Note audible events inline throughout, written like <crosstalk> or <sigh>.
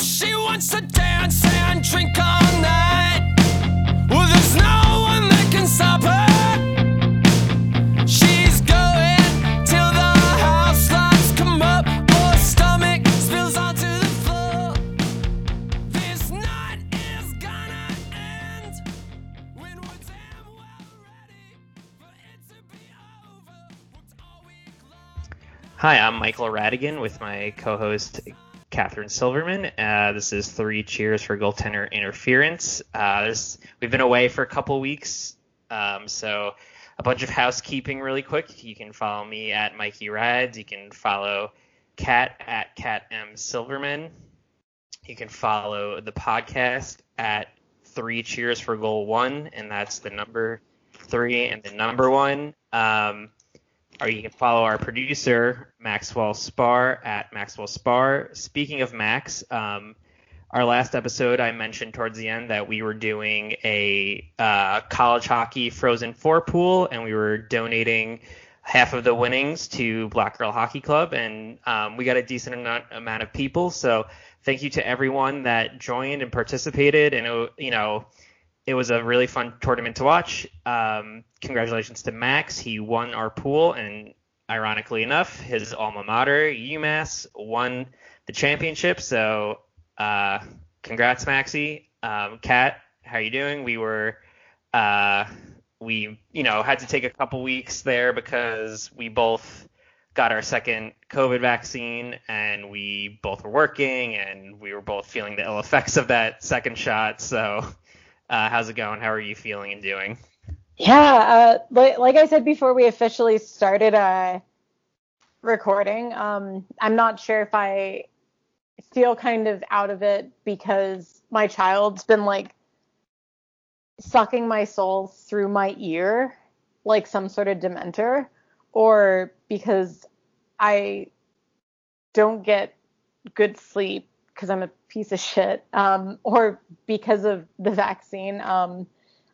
she wants to dance and drink all night. Well, there's no one that can stop her. She's going till the house lights come up or stomach spills onto the floor. This night is gonna end when we're damn well ready for it to be over. Worked all week long. Hi, I'm Michael Radigan with my co-host Catherine Silverman. Uh, this is three cheers for goaltender interference. Uh, this, we've been away for a couple weeks, um, so a bunch of housekeeping really quick. You can follow me at Mikey Rads. You can follow Cat at Cat M Silverman. You can follow the podcast at Three Cheers for Goal One, and that's the number three and the number one. Um, or you can follow our producer Maxwell Spar at Maxwell Spar. Speaking of Max, um, our last episode I mentioned towards the end that we were doing a uh, college hockey Frozen Four pool, and we were donating half of the winnings to Black Girl Hockey Club, and um, we got a decent amount, amount of people. So thank you to everyone that joined and participated, and you know it was a really fun tournament to watch. Um, congratulations to Max. He won our pool, and ironically enough, his alma mater, UMass, won the championship. So, uh, congrats, Maxie. Um, Kat, how are you doing? We were, uh, we, you know, had to take a couple weeks there because we both got our second COVID vaccine, and we both were working, and we were both feeling the ill effects of that second shot. So. Uh, how's it going? How are you feeling and doing? Yeah, uh, like, like I said before we officially started uh, recording, um, I'm not sure if I feel kind of out of it because my child's been like sucking my soul through my ear like some sort of dementor, or because I don't get good sleep because I'm a piece of shit, um, or because of the vaccine. Um,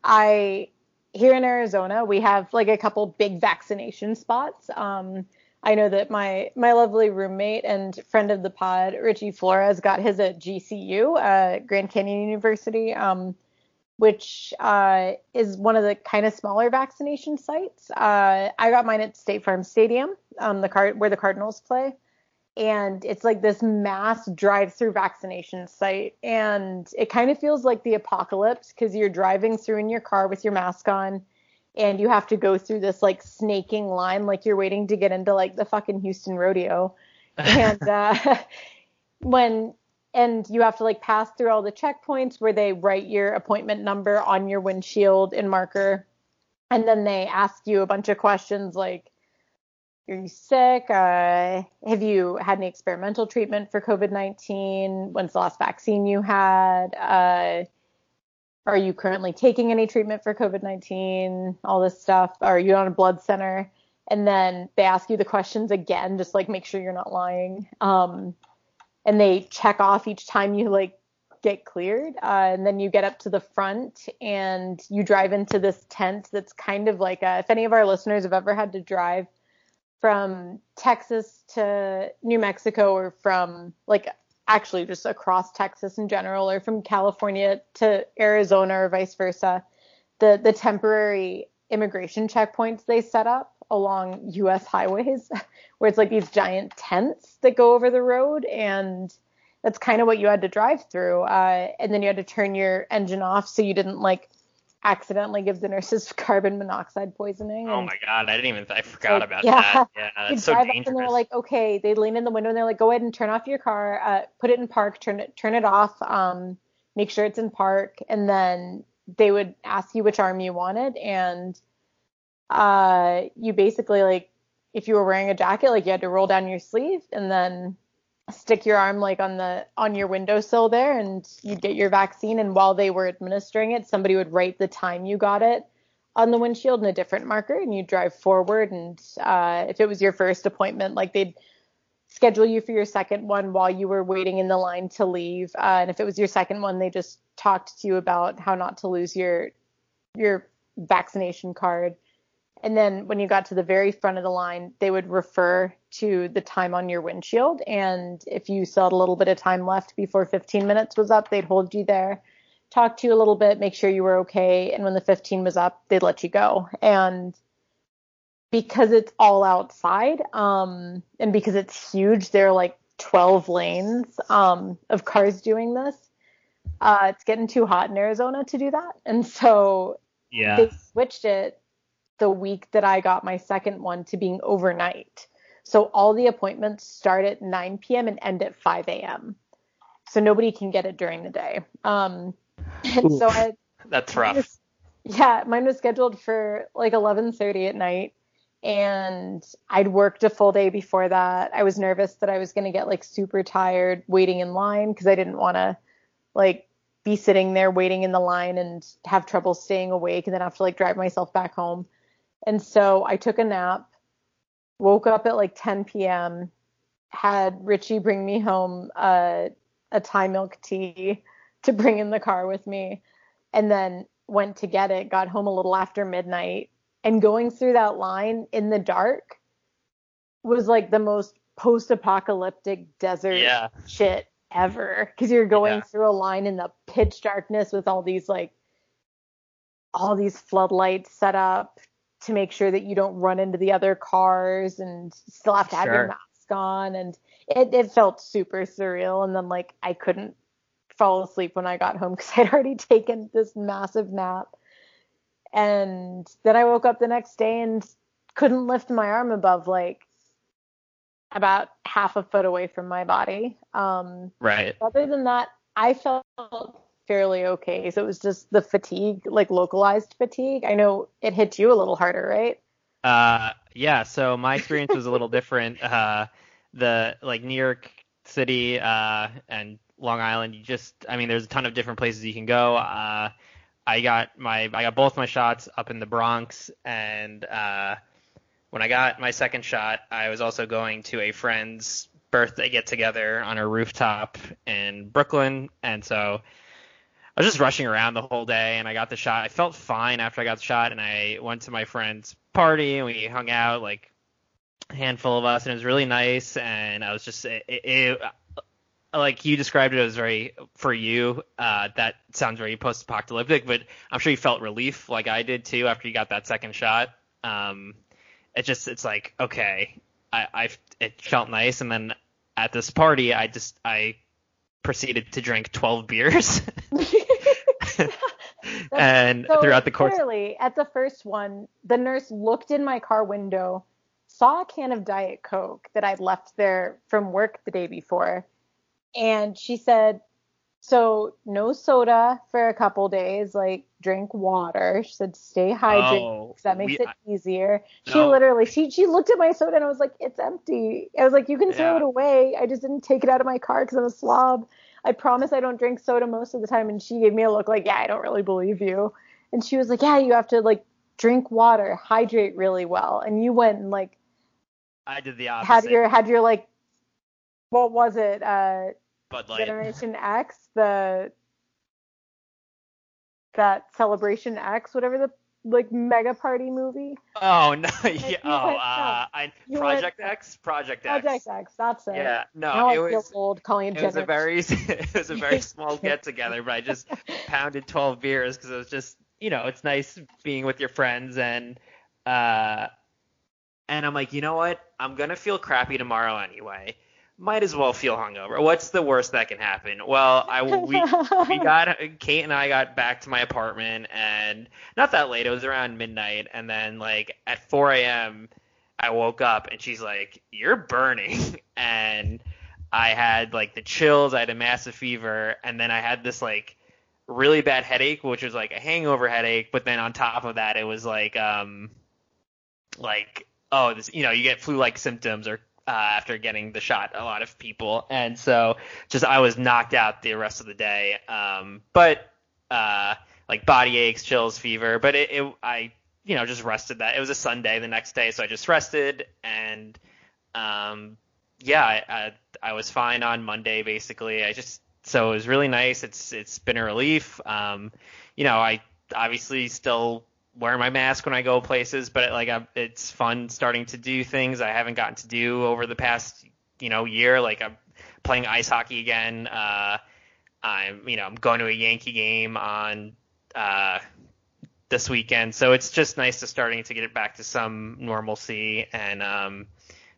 I here in Arizona we have like a couple big vaccination spots. Um, I know that my my lovely roommate and friend of the pod, Richie Flores, got his at GCU, uh, Grand Canyon University, um, which uh, is one of the kind of smaller vaccination sites. Uh, I got mine at State Farm Stadium, um, the card where the Cardinals play and it's like this mass drive-through vaccination site and it kind of feels like the apocalypse because you're driving through in your car with your mask on and you have to go through this like snaking line like you're waiting to get into like the fucking Houston rodeo. And <laughs> uh <laughs> when and you have to like pass through all the checkpoints where they write your appointment number on your windshield in marker and then they ask you a bunch of questions like are you sick? Uh, have you had any experimental treatment for COVID 19? When's the last vaccine you had? Uh, are you currently taking any treatment for COVID 19? All this stuff. Are you on a blood thinner? And then they ask you the questions again, just like make sure you're not lying. Um, and they check off each time you like get cleared. Uh, and then you get up to the front and you drive into this tent that's kind of like a, if any of our listeners have ever had to drive from Texas to New Mexico or from like actually just across Texas in general or from California to Arizona or vice versa. The the temporary immigration checkpoints they set up along US highways <laughs> where it's like these giant tents that go over the road and that's kind of what you had to drive through. Uh, and then you had to turn your engine off so you didn't like accidentally give the nurses <laughs> carbon monoxide poisoning. Oh my god, I didn't even I forgot like, about yeah. that. Yeah, you <laughs> that's so drive up dangerous. and they're like, okay, they lean in the window and they're like, go ahead and turn off your car, uh, put it in park, turn it turn it off, um, make sure it's in park, and then they would ask you which arm you wanted, and uh, you basically like if you were wearing a jacket, like you had to roll down your sleeve and then stick your arm like on the on your windowsill there and you'd get your vaccine. And while they were administering it somebody would write the time you got it on the windshield in a different marker and you'd drive forward. And uh, if it was your first appointment like they'd schedule you for your second one while you were waiting in the line to leave. Uh, and if it was your second one they just talked to you about how not to lose your your vaccination card And then when you got to the very front of the line, they would refer to the time on your windshield. And if you still had a little bit of time left before 15 minutes was up, they'd hold you there, talk to you a little bit, make sure you were okay. And when the 15 was up, they'd let you go. And because it's all outside, um, and because it's huge, there are like 12 lanes um, of cars doing this. Uh, it's getting too hot in Arizona to do that. And so Yeah. they switched it the week that I got my second one to being overnight. So all the appointments start at 9 p.m. and end at 5 a.m. So nobody can get it during the day. Um, and so I, That's mine rough. was- yeah, mine was scheduled for like 11:30 at night, and I'd worked a full day before that. I was nervous that I was gonna get like super tired waiting in line because I didn't want to like be sitting there waiting in the line and have trouble staying awake and then have to like drive myself back home. And so I took a nap, woke up at like 10 p.m., had Richie bring me home uh, a Thai milk tea to bring in the car with me, and then went to get it, got home a little after midnight, and going through that line in the dark was like the most post-apocalyptic desert Yeah. shit ever because you're going Yeah. through a line in the pitch darkness with all these like all these floodlights set up to make sure that you don't run into the other cars and still have to have Sure. your mask on and it, it felt super surreal and then like I couldn't fall asleep when I got home because <laughs> I'd already taken this massive nap and then I woke up the next day and couldn't lift my arm above like about half a foot away from my body. Um, Right. other than that, I felt fairly okay. So it was just the fatigue, like localized fatigue. I know it hit you a little harder, right? Uh, yeah. So my <laughs> experience was a little different. Uh, the like New York City uh, and Long Island, you just, I mean, there's a ton of different places you can go. Uh, I got my, I got both my shots up in the Bronx, and uh, when I got my second shot, I was also going to a friend's birthday get together on a rooftop in Brooklyn, and so I was just rushing around the whole day, and I got the shot. I felt fine after I got the shot, and I went to my friend's party, and we hung out like a handful of us, and it was really nice. And I was just, it, it, it- like you described it, was very for you. Uh, that sounds very post-apocalyptic, but I'm sure you felt relief, like I did too, after you got that second shot. Um, it just, it's like okay, I, I, it felt nice, and then at this party, I just, I proceeded to drink 12 beers. <laughs> <laughs> <laughs> and So throughout the course clearly, at the first one, the nurse looked in my car window, saw a can of Diet Coke that I'd left there from work the day before, and she said, "So no soda for a couple days. Like drink water." She said, "Stay hydrated." Oh, 'cause that makes we- it easier. She No. literally, she she looked at my soda and I was like, "It's empty." I was like, "You can throw it away." I just didn't take it out of my car because I'm a slob. I promise I don't drink soda most of the time. And she gave me a look like, "Yeah, I don't really believe you." And she was like, "Yeah, you have to like drink water, hydrate really well." And you went and like I did the opposite. had your had your like, what was it? Uh, Bud Light. Generation X, the that Celebration X, whatever the like mega party movie. Oh no! <laughs> Yeah. Oh, went- uh, I Project went- X. Project X. Project X, that's it. Yeah. No, now I it feel was. old calling it It was a very, <laughs> it was a very <laughs> small get together, but I just pounded 12 beers because it was just, you know, it's nice being with your friends and, uh, and I'm like, you know what? I'm gonna feel crappy tomorrow anyway. Might as well feel hungover. What's the worst that can happen? Well, I we we <laughs> got Kate and I got back to my apartment and not that late. It was around midnight, and then like at 4 a.m. I woke up and she's like, "You're burning," <laughs> and I had like the chills. I had a massive fever, and then I had this like really bad headache, which was like a hangover headache. But then on top of that, it was like um like oh this you know you get flu-like symptoms or uh, after getting the shot a lot of people. And so just i was knocked out the rest of the day. Um but uh like body aches chills fever. But it, it i you know just rested that. It was a sunday the next day so i just rested. And um yeah i i, I was fine on monday basically. I just so it was really nice. It's it's been a relief. Um you know i obviously still wear my mask when I go places, but like I'm, it's fun starting to do things I haven't gotten to do over the past you know year. Like I'm playing ice hockey again. Uh, I'm you know I'm going to a Yankee game on uh, this weekend, so it's just nice to starting to get it back to some normalcy. And um,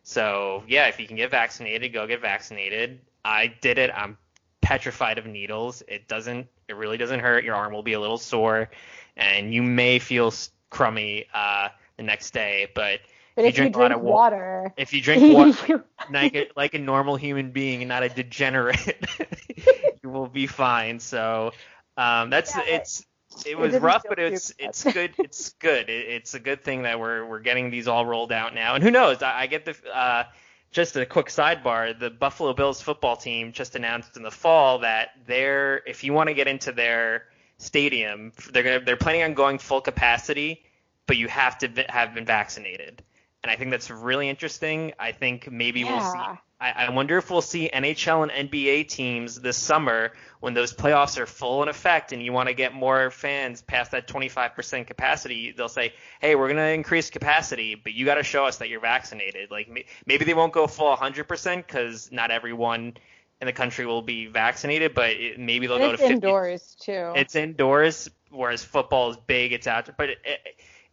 so yeah, if you can get vaccinated, go get vaccinated. I did it. I'm petrified of needles. It doesn't. It really doesn't hurt. Your arm will be a little sore, and you may feel crummy uh, the next day. But But you if you drink a lot drink of wa- water, if you drink water <laughs> <laughs> like a, like a normal human being and not a degenerate, <laughs> you will be fine. So um, that's Yeah, it's it was didn't rough, but it's it's good. It's good. It, it's a good thing that we're we're getting these all rolled out now. And who knows? I, I get the uh, just a quick sidebar. The Buffalo Bills football team just announced in the fall that they're if you want to get into their stadium, they're gonna they're planning on going full capacity, but you have to have been vaccinated. And I think that's really interesting. I think maybe we'll see. I, I wonder if we'll see NHL and NBA teams this summer when those playoffs are full in effect and you want to get more fans past that 25% capacity. They'll say, "Hey, we're going to increase capacity, but you got to show us that you're vaccinated." Like maybe they won't go full 100% because not everyone in the country will be vaccinated, but it, maybe they'll and go it's to 50. indoors too. It's indoors, whereas football is big. It's out. But it,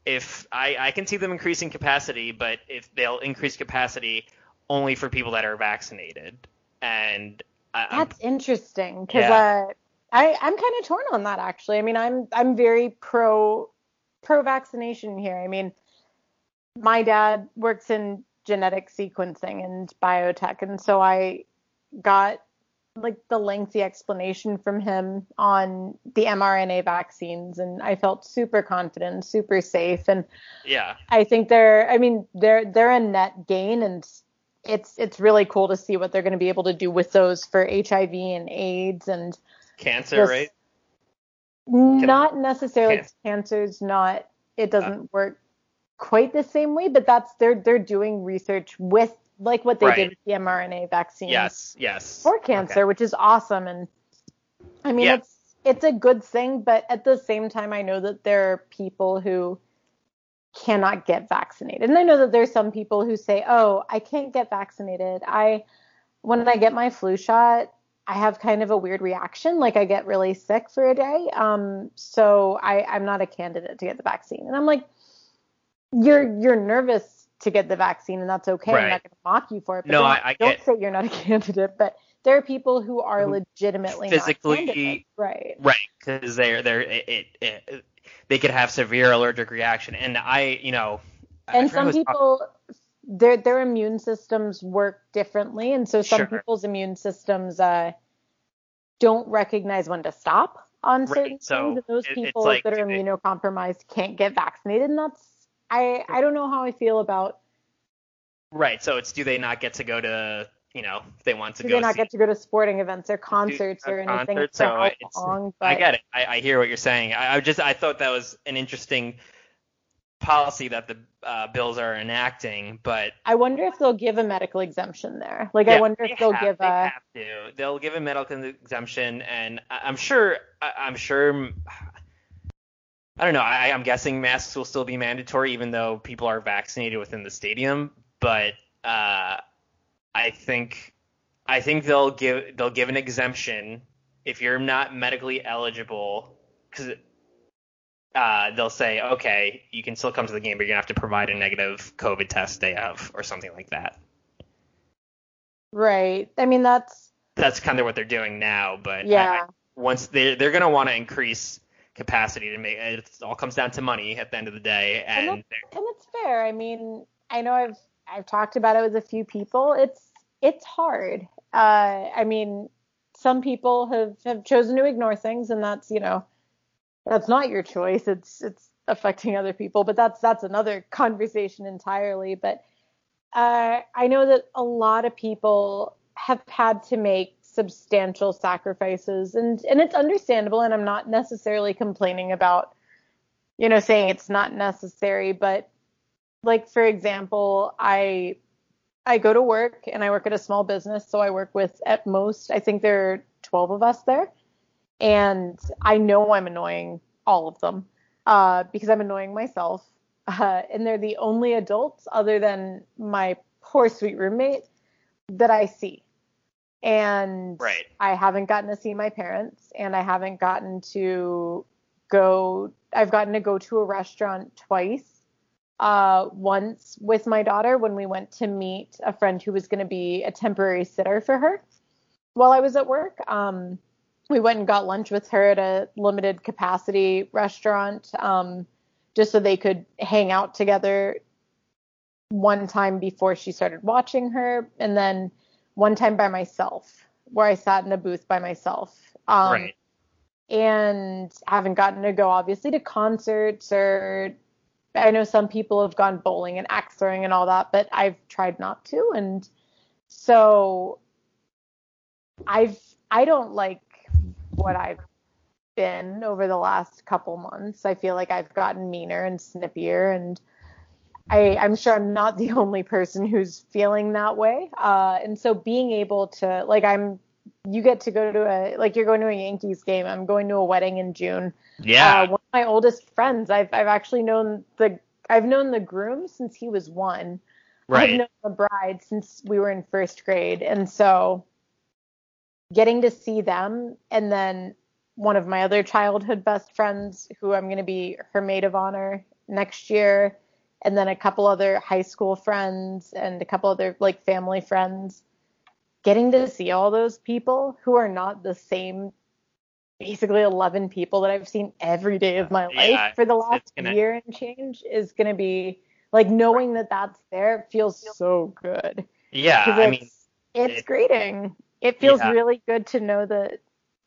if I, I can see them increasing capacity, but if they'll increase capacity only for people that are vaccinated, and I, I'm- That's interesting because Yeah. uh, I I'm kind of torn on that actually. I mean, I'm I'm very pro pro vaccination here. I mean, my dad works in genetic sequencing and biotech, and so I got like the lengthy explanation from him on the mRNA vaccines, and I felt super confident, super safe, and yeah, I think they're I mean they're they're a net gain and it's it's really cool to see what they're going to be able to do with those for HIV and AIDS and cancer, Yes. right? not necessarily Cancer. cancer's not it doesn't uh. work quite the same way but that's they're they're doing research with like what they Right. did with the mRNA vaccine Yes, yes. for cancer which is awesome and I mean Yeah. it's it's a good thing but at the same time I know that there are people who cannot get vaccinated. And I know that there's some people who say, "Oh, I can't get vaccinated. I when I get my flu shot, I have kind of a weird reaction, like I get really sick for a day. Um, so I I'm not a candidate to get the vaccine." And I'm like, "You're you're nervous to get the vaccine, and that's okay. I'm not going to mock you for it. But No, don't, I- I don't say you're not a <laughs> candidate. But there are people who are legitimately physically- not right? Right, because they're they're it, it, it they could have severe allergic reaction, and I you know and some was talking- people their their immune systems work differently and so some Sure. people's immune systems uh don't recognize when to stop on Right, certain so things and those people like, that are immunocompromised can't get vaccinated and that's I I don't know how I feel about right. So it's do they not get to go to you know if they want to do go they not see get to go to sporting events or concerts a or anything concert, for so how it's- long but I get it. I, I hear what you're saying. I, I just I thought that was an interesting policy that the uh, bills are enacting, but I wonder if they'll give a medical exemption there like yeah, I wonder they if they'll have, give they a have to. They'll give a medical exemption, and I, I'm sure I'm sure. I don't know. I, I'm guessing masks will still be mandatory, even though people are vaccinated within the stadium. But uh, I think I think they'll give they'll give an exemption if you're not medically eligible, because uh, they'll say, okay, you can still come to the game, but you're gonna have to provide a negative COVID test day of, or something like that. right I mean that's That's kind of what they're doing now, but I- yeah I- once they they're gonna want to increase capacity to make it all comes down to money at the end of the day, and And they're- and it's fair. I mean, I know I've I've talked about it with a few people. It's it's hard. Uh, I mean, some people have have chosen to ignore things, and that's you know, that's not your choice. It's it's affecting other people, but that's that's another <laughs> conversation entirely. But uh, I know that a lot of people have had to make substantial sacrifices, and and it's understandable. And I'm not necessarily complaining about you know, saying it's not necessary, but like for example, I I go to work and I work at a small business, so I work with at most I think there are 12 of us there. And I know I'm annoying all of them. uh, because I'm annoying myself. Uh, <laughs> and they're the only adults other than my poor sweet roommate that I see. And Right. I haven't gotten to see my parents and I haven't gotten to go I've gotten to go to a restaurant twice. Uh, once with my daughter when we went to meet a friend who was going to be a temporary sitter for her while I was at work. Um, we went and got lunch with her at a limited capacity restaurant um, just so they could hang out together one time before she started watching her and then one time by myself where I sat in a booth by myself. Um, right. and haven't gotten to go obviously to concerts or I know some people have gone bowling and axe throwing and all that, but I've tried not to and so I've I don't like what I've been over the last couple months. I feel like I've gotten meaner and snippier and I, I'm sure I'm not the <laughs> only person who's feeling that way. Uh, and so being able to like I'm you get to go to a like you're going to a Yankees game. I'm going to a wedding in June. Yeah. Uh, one of my oldest friends. I've I've actually known the I've known the groom since he was one. right. I've known the bride since we were in first grade, and so getting to see them, and then one of my other childhood best friends, who I'm going to be her maid of honor next year, and then a couple other high school friends and a couple other like family friends. Getting to see all those people who are not the same, basically 11 people that I've seen every day of my life Yeah, for the last gonna- year and change is going to be like knowing that that's there feels so good. yeah. I mean, it's, it's it- grating. It feels Yeah. really good to know that,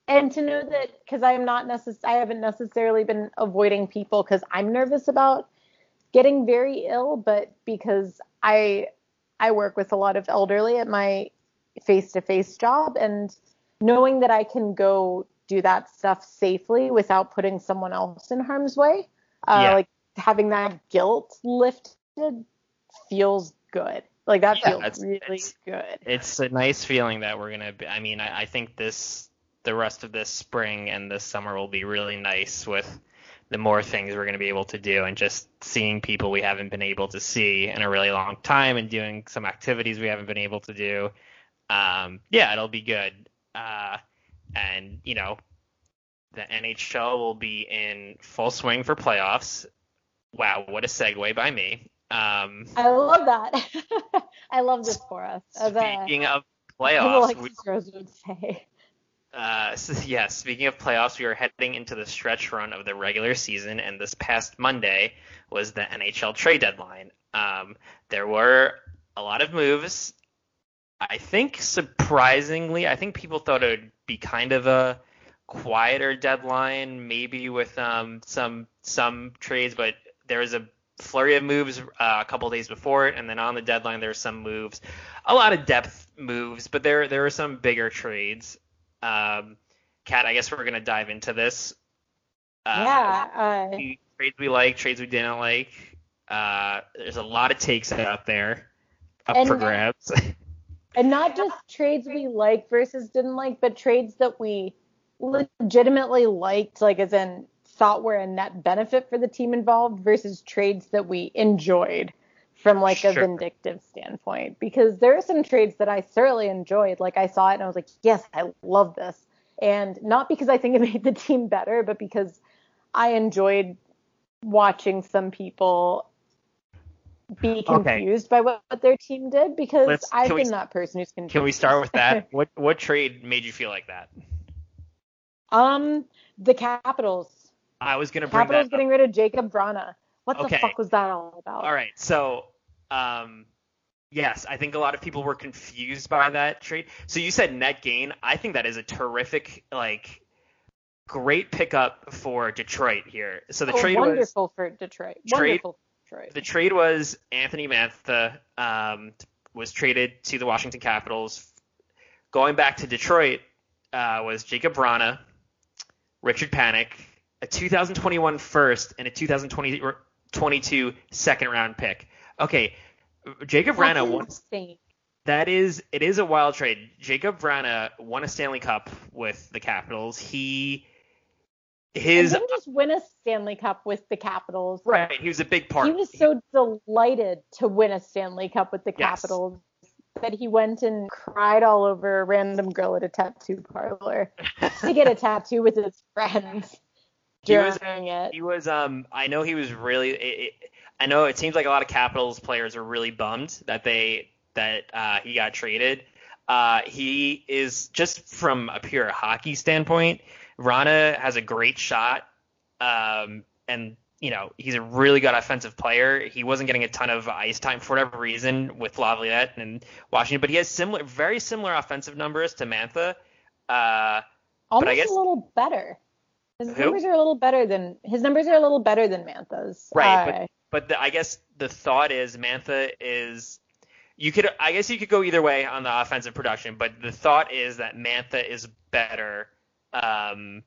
and to know that because I'm not necess- I haven't necessarily been avoiding people because I'm nervous about getting very ill, but because I I work with a lot of elderly at my face-to-face job, and knowing that I can go do that stuff safely without putting someone else in harm's way, uh, Yeah. like having that guilt lifted feels good. Like that Yeah, feels it's- really it's- good. it's a nice feeling that we're gonna. Be, I mean, I, I think this the rest of this spring and this summer will be really nice with the more things we're gonna be able to do and just seeing people we haven't been able to see in a really long time and doing some activities we haven't been able to do. Um, yeah, it'll be good. Uh, and you know, the NHL will be in full swing for playoffs. Wow, what a segue by me. Um, I love that. <laughs> I love this for us. As a, speaking of as playoffs, we, would say. Uh, <laughs> so, yeah, speaking of playoffs, we are heading into the stretch run of the regular season, and this past Monday was the NHL trade deadline. Um, there were a lot of moves. I think surprisingly, I think people thought it would be kind of a quieter deadline, maybe with um, some some trades, but there was a flurry of moves uh, a couple days before it, and then on the deadline there were some moves, a lot of depth moves, but there there were some bigger trades. Um, Kat, I guess we're gonna dive into this. Uh, yeah. Uh, trades we like, trades we didn't like. Uh, there's a lot of takes out there up And- for grabs. <laughs> and not just trades we like versus didn't like, but trades that we legitimately liked, like as in thought were a net benefit for the team involved versus trades that we enjoyed from like a vindictive standpoint. Because there are some trades that I thoroughly enjoyed. Like I saw it and I was like, yes, I love this. And not because I think it <laughs> made the team better, but because I enjoyed watching some people be Okay. confused by what, what their team did because Let's- I've can we- been that person who's confused. Can we start with that? <laughs> what what trade made you feel like that? Um, the Capitals. I was gonna bring Capitals that. getting rid of Jakub Vrana. What Okay. the fuck was that all about? All right, so um, yes, I think a lot of people were confused by that trade. So you said net gain. I think that is a terrific, like, great pickup for Detroit here. So the Oh, trade was wonderful for Detroit. Trade- Wonderful for Detroit. the trade was Anthony Mantha um, was traded to the Washington Capitals. Going back to Detroit uh, was Jakub Vrana, Richard Panik, a 2021 first and a 2022 second round pick. Okay, Jakub Vrana That's won. insane. That is, it is a wild trade. Jacob Brana won a Stanley Cup with the Capitals. He his and didn't just win a Stanley Cup with the Capitals. right, he was a big part. He was so delighted to win a Stanley Cup with the Yes. Capitals that he went and cried all over a random girl at a tattoo parlor <laughs> to get a tattoo with his friends He was- during it. He was um I know he was really it, it, I know it seems like a lot of Capitals players are really bummed that they that uh, he got traded. Uh, he is just from a pure hockey standpoint. Vrana has a great shot, um, and you know he's a really good offensive player. He wasn't getting a ton of ice time for whatever reason with Laviolette and Washington, but he has similar, very similar offensive numbers to Mantha. Uh, Almost guess- a little better. His Who? numbers are a little better than his numbers are a little better than Mantha's. Right, Uh, But the, I guess the thought is Mantha is you could I guess you could go either way on the offensive production, but the thought is that Mantha is better um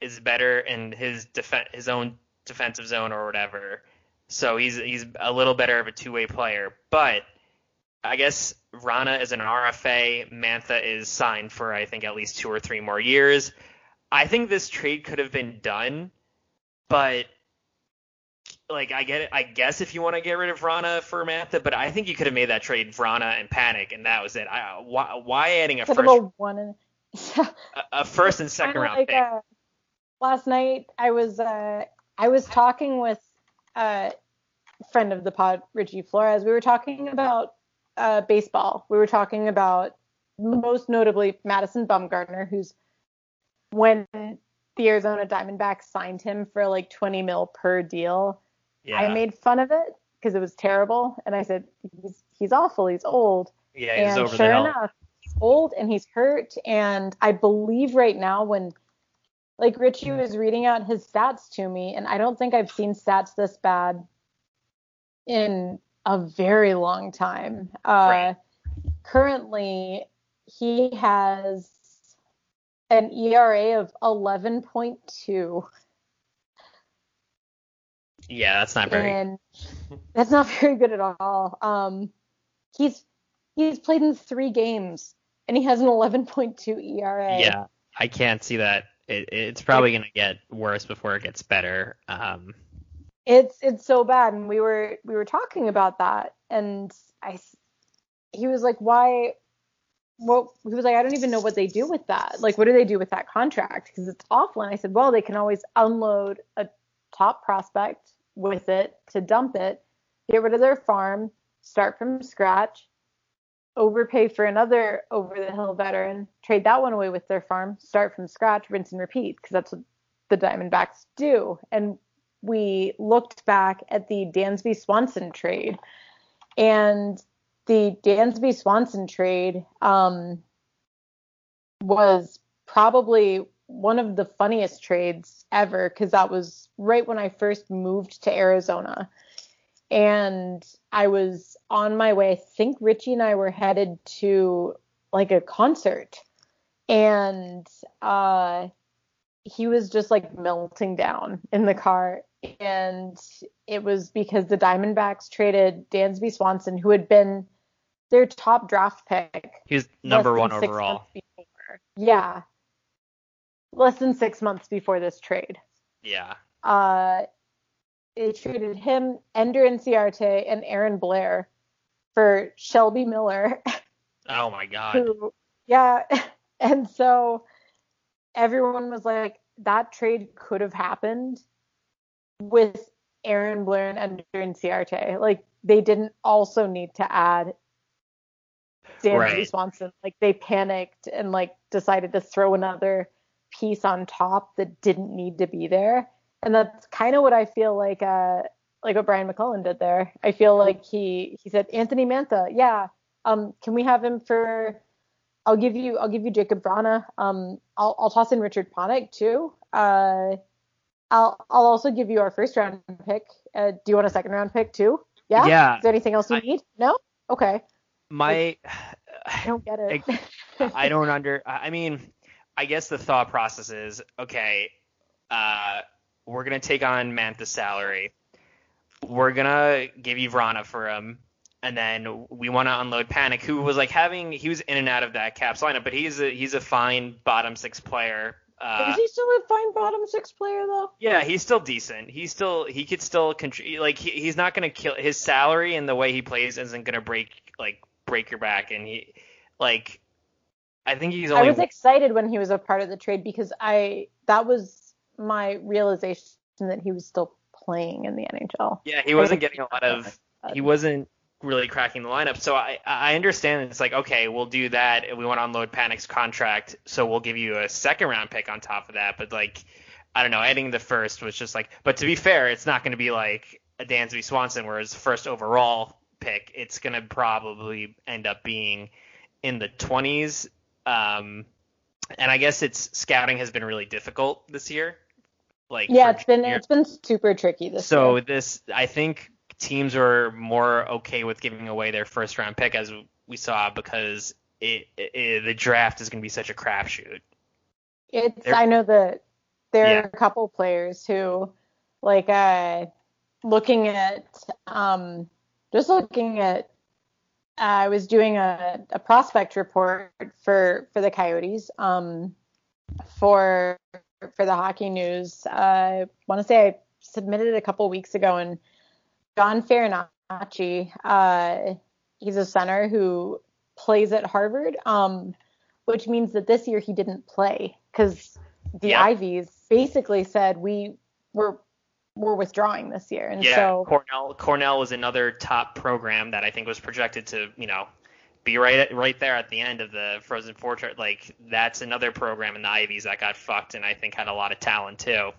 is better in his defen his own defensive zone or whatever. So he's he's a little better of a two-way player, but I guess Vrana is an RFA, Mantha is signed for I think at least 2 or 3 more years. I think this trade could have been done, but like I get it. I guess if you want to get rid of Vrana for Mantha, but I think you could have made that trade Vrana and Panik, and that was it. I, why, why adding a first, one and <laughs> a, a first and second round like, pick? uh, last night I was uh, I was talking with a friend of the pod, Richie Flores. We were talking about uh, baseball. We were talking about most notably Madison Bumgarner, who's when the Arizona Diamondbacks signed him for like 20 mil per deal. Yeah, I made fun of it because it was terrible, and I said he's he's awful. He's old yeah, he's and over sure the hill. enough, he's old and he's hurt. And I believe right now, when like Richie was reading out his stats to me, and I don't think I've seen stats this bad in a very long time. Uh, Right. Currently, he has an ERA of 11.2, Yeah, that's not very. and that's not <laughs> very good at all. Um, he's he's played in three games, and he has an 11.2 ERA. Yeah, I can't see that. It, it's probably gonna get worse before it gets better. Um, it's it's so bad and we were we were talking about that and i he was like why well he was like i don't even know what they do with that like what do they do with that contract because it's awful and i said well they can always unload a top prospect with it to dump it get rid of their farm start from scratch overpay for another over the hill veteran trade that one away with their farm start from scratch rinse and repeat because that's what the diamondbacks do. And we looked back at the Dansby Swanson trade, and the Dansby Swanson trade um, was probably one of the funniest trades ever because that was right when I first moved to Arizona. And I was on my way. I think Richie and I were headed to like a concert. And uh, he was just like melting down in the car. And it was because the Diamondbacks traded Dansby Swanson, who had been their top draft pick. he was number one overall. Yeah. Less than six months before this trade. Yeah, Uh, they traded him, Ender Inciarte, and Aaron Blair for Shelby Miller, oh my god. who, yeah. <laughs> And so everyone was like, that trade could have happened with Aaron Blair and Ender Inciarte. Like, they didn't also need to add Dansby Right. Swanson. Like, they panicked and, like, decided to throw another piece on top that didn't need to be there. And that's kind of what I feel like uh like what Brian MacLellan did there. I feel like he he said Anthony Mantha, yeah, um can we have him for I'll give you I'll give you Jakub Vrana. Um I'll I'll toss in Richard Panik too. Uh I'll I'll also give you our first round pick. Uh do you want a second round pick too? Yeah? Yeah. Is there anything else you I- need? No? Okay. My, I don't get it. I don't under. I mean, I guess the thought process is okay. Uh, we're gonna take on Mantha's salary. We're gonna give you Vrana for him, and then we want to unload Panik, who was like having he was in and out of that Caps lineup, but he's a he's a fine bottom six player Uh, Is he still a fine bottom six player though? yeah, he's still decent. He's still he could still contribute. Like he, he's not gonna kill his salary and the way he plays isn't gonna break like break your back. And he like I think he's I was excited when he was a part of the trade because I that was my realization that he was still playing in the NHL. yeah he wasn't getting a lot of Uh, he wasn't really cracking the lineup. So I I understand it's like okay we'll do that. We want to unload Panik's contract, so we'll give you a second round pick on top of that. But like I don't know, adding the first was just like. But to be fair, it's not going to be like a Dansby Swanson where it's first overall pick. It's going to probably end up being in the 20s. Um, and I guess it's scouting has been really difficult this year. Like Yeah, it's been it's been super tricky this so year. this, I think teams are more okay with giving away their first round pick as we saw because it, it the draft is going to be such a crapshoot. It's They're- I know that there Yeah. are a couple players who like uh looking at um just looking at I was doing a, a prospect report for for the Coyotes um for for the hockey news. I want to say I submitted it a couple weeks ago and John Farinacci, uh he's a center who plays at Harvard. Um which means that this year he didn't play because the Yep. Ivies basically said we were we're withdrawing this year, and Yeah, so Cornell Cornell was another top program that I think was projected to, you know, be right at, right there at the end of the Frozen Four. chart. Like that's another program in the Ivies that got fucked, and I think had a lot of talent too.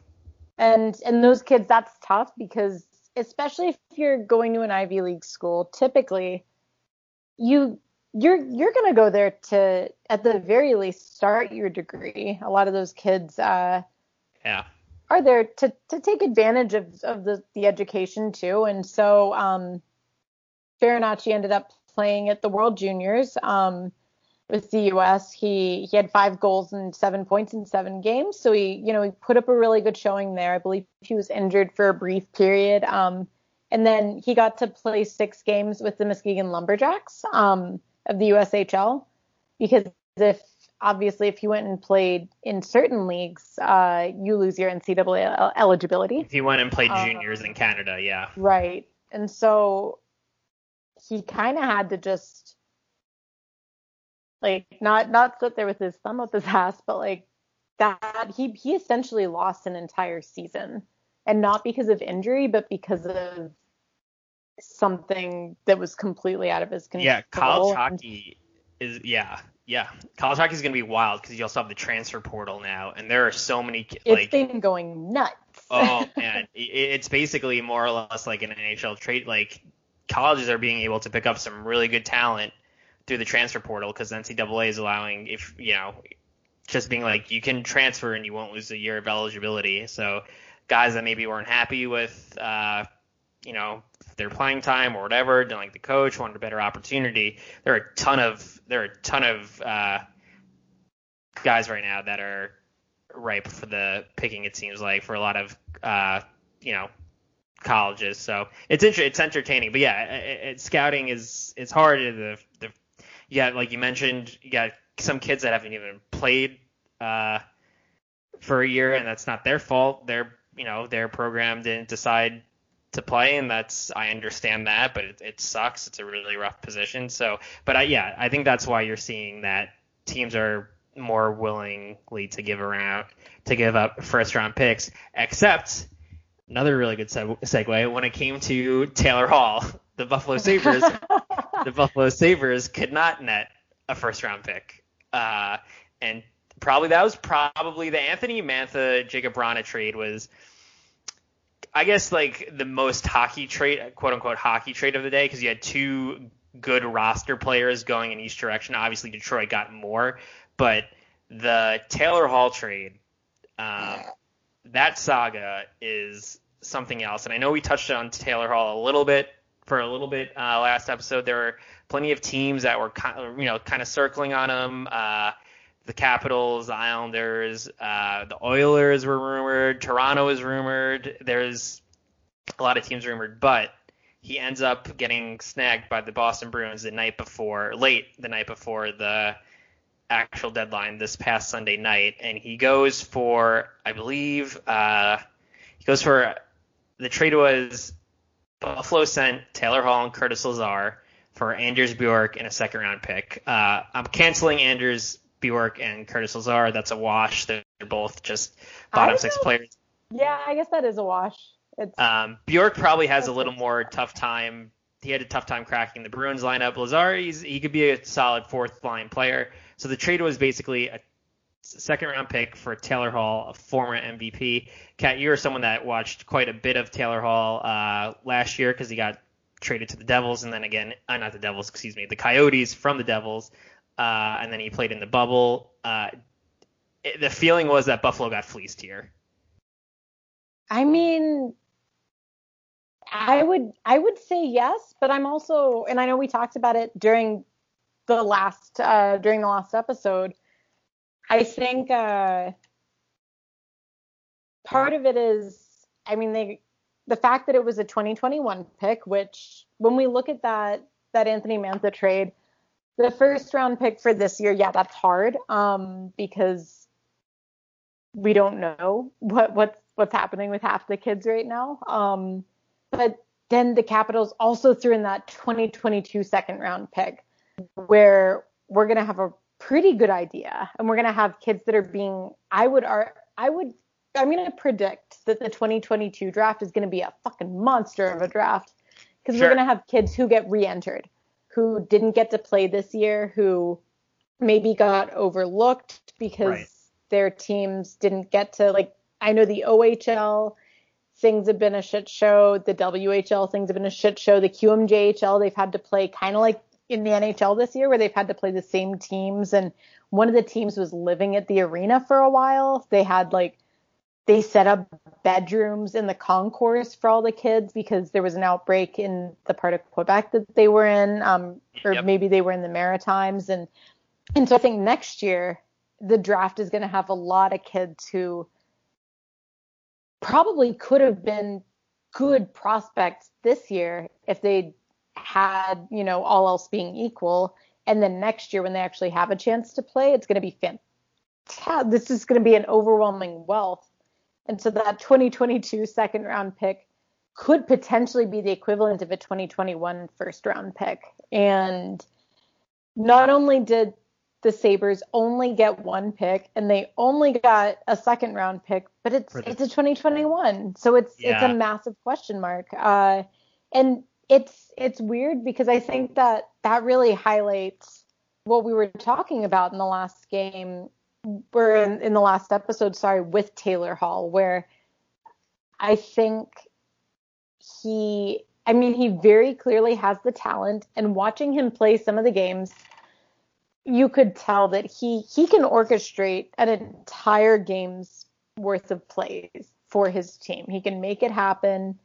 and and those kids that's tough because especially if you're going to an Ivy League school, typically you you're you're gonna go there to at the very least start your degree. A lot of those kids uh, Yeah, are there to to take advantage of of the the education too. And so um Farinacci ended up playing at the World Juniors um with the US. He he had 5 goals and 7 points in 7 games. So he, you know, he put up a really good showing there. I believe he was injured for a brief period. Um and then he got to play 6 games with the Muskegon Lumberjacks um of the USHL because if obviously if you went and played in certain leagues, uh, you lose your NCAA eligibility. if he went and played Uh, juniors in Canada, yeah, Right. And so he kind of had to just like not not sit there with his thumb up his ass, but like that he he essentially lost an entire season, and not because of injury, but because of something that was completely out of his control. yeah. College And- hockey is yeah, yeah. College hockey is gonna be wild because you also have the transfer portal now, and there are so many It's like been going nuts. oh <laughs> man, it's basically more or less like an NHL trade. Like colleges are being able to pick up some really good talent through the transfer portal because NCAA is allowing if you know just being like you can transfer and you won't lose a year of eligibility. So guys that maybe weren't happy with uh, you know their playing time or whatever, didn't like the coach, wanted a better opportunity. There are a ton of there are a ton of uh, guys right now that are ripe for the picking. It seems like for a lot of uh, you know colleges. So it's inter- it's entertaining. But yeah, it, it, scouting is is hard. The the got like you mentioned, you got some kids that haven't even played uh, for a year, and that's not their fault. Their you know their program didn't decide to play, and that's I understand that, but it, it sucks. It's a really rough position. So, but I, yeah, I think that's why you're seeing that teams are more willingly to give around to give up first round picks, except another really good seg- segue when it came to Taylor Hall, <laughs> the Buffalo Sabres. <laughs> the Buffalo Sabres could not net a first round pick, uh, and probably that was probably the Anthony Mantha Jakub Vrana trade was. I guess like the most hockey trade, quote unquote hockey trade of the day, because you had two good roster players going in each direction. Obviously, Detroit got more, but the Taylor Hall trade, um, that saga is something else. And I know we touched on Taylor Hall a little bit for a little bit uh, last episode. There were plenty of teams that were kind of, you know kind of circling on him. Uh, the Capitals, the Islanders, uh, the Oilers were rumored. Toronto was rumored. There's a lot of teams rumored, but he ends up getting snagged by the Boston Bruins the night before, late the night before the actual deadline this past Sunday night, and he goes for, I believe, uh, he goes for the trade was Buffalo sent Taylor Hall and Curtis Lazar for Anders Bjork and a second round pick. Uh, I'm canceling Anders Bjork and Curtis Lazar. That's a wash. They're both just bottom six players. Yeah, I guess that is a wash. It's Um, Bjork probably has a little more tough time. He had a tough time cracking the Bruins lineup. Lazar, he's, he could be a solid fourth line player. So the trade was basically a second round pick for Taylor Hall, a former MVP. Kat, you're someone that watched quite a bit of Taylor Hall uh, last year because he got traded to the Devils, and then again, uh, not the Devils, excuse me, the Coyotes from the Devils, uh, and then he played in the bubble. Uh, it- the feeling was that Buffalo got fleeced here. I mean, I would I would say yes, but I'm also and I know we talked about it during the last uh during the last episode. I think uh part of it is I mean they the fact that it was a 2021 pick, which when we look at that that Anthony Mantha trade, the first round pick for this year, yeah, that's hard um because we don't know what what's what's happening with half the kids right now. Um, but then the Capitals also threw in that 2022 second round pick, where we're gonna have a pretty good idea, and we're gonna have kids that are being. I would are I would I'm gonna predict that the 2022 draft is gonna be a fucking monster of a draft because Sure. we're gonna have kids who get re-entered, who didn't get to play this year, who maybe got overlooked because Right. their teams didn't get to like I know the OHL things have been a shit show, the WHL things have been a shit show, the QMJHL they've had to play kind of like in the NHL this year where they've had to play the same teams and one of the teams was living at the arena for a while. They had like they set up bedrooms in the concourse for all the kids because there was an outbreak in the part of Quebec that they were in, um, or Yep. maybe they were in the Maritimes, and and so I think next year the draft is going to have a lot of kids who probably could have been good prospects this year if they had, you know, all else being equal. And then next year, when they actually have a chance to play, it's going to be fantastic. This is going to be an overwhelming wealth. And so that 2022 second round pick could potentially be the equivalent of a 2021 first round pick. And not only did the Sabres only get one pick and they only got a second round pick, but it's it's a 2021. So it's it's a massive question mark. Uh, and it's it's weird because I think that that really highlights what we were talking about in the last game or in, in the last episode, sorry, with Taylor Hall, where I think he I mean he very clearly has the talent and watching him play some of the games you could tell that he he can orchestrate an entire game's worth of plays for his team. He can make it happen,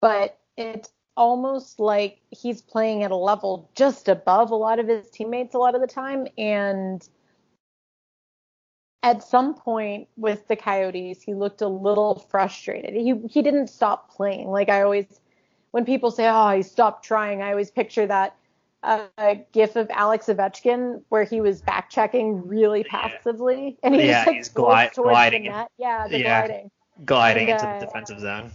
but it's almost like he's playing at a level just above a lot of his teammates a lot of the time and at some point with the Coyotes, he looked a little frustrated. He he didn't stop playing. Like I always, when people say, "Oh, he stopped trying," I always picture that uh, gif of Alex Ovechkin where he was back checking really passively, and he Yeah, just like he's gli- gliding the net. Yeah, the Yeah. gliding. Gliding And, into uh, the defensive zone.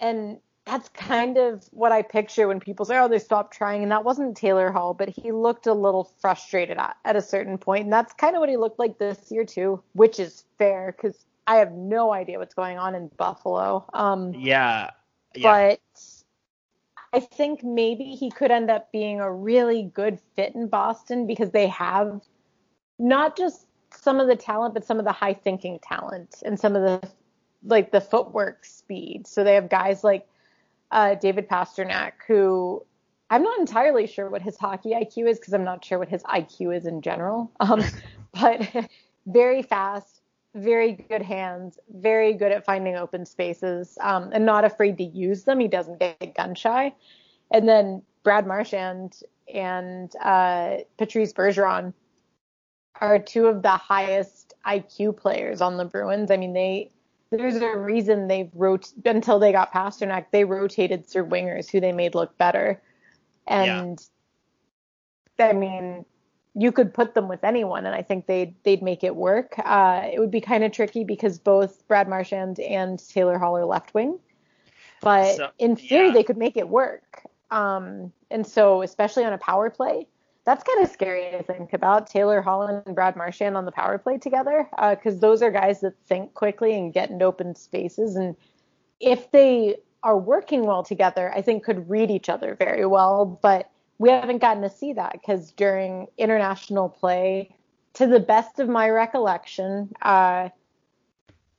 And that's kind of what I picture when people say, "Oh, they stopped trying," and that wasn't Taylor Hall, but he looked a little frustrated at, at a certain point, and that's kind of what he looked like this year too, which is fair because I have no idea what's going on in Buffalo. Um, Yeah. Yeah. but I think maybe he could end up being a really good fit in Boston because they have not just some of the talent, but some of the high thinking talent and some of the like the footwork speed. So they have guys like uh, David Pastrnak, who I'm not entirely sure what his hockey IQ is because I'm not sure what his IQ is in general. <laughs> Um, but <laughs> very fast, very good hands, very good at finding open spaces, um, and not afraid to use them. He doesn't get gun shy. And then Brad Marchand and uh, Patrice Bergeron are two of the highest IQ players on the Bruins. I mean, they there's a reason they've wrote until they got Pastrnak, they rotated through wingers who they made look better. And I mean, you could put them with anyone, and I think they'd they'd make it work. Uh, it would be kind of tricky because both Brad Marchand and Taylor Hall are left wing, but So- in theory yeah. they could make it work. Um, and so especially on a power play, that's kind of scary to think about. Taylor Holland and Brad Marchand on the power play together, because those are guys that think quickly and get into open spaces, and if they are working well together, I think could read each other very well. But we haven't gotten to see that because during international play, to the best of my recollection, uh,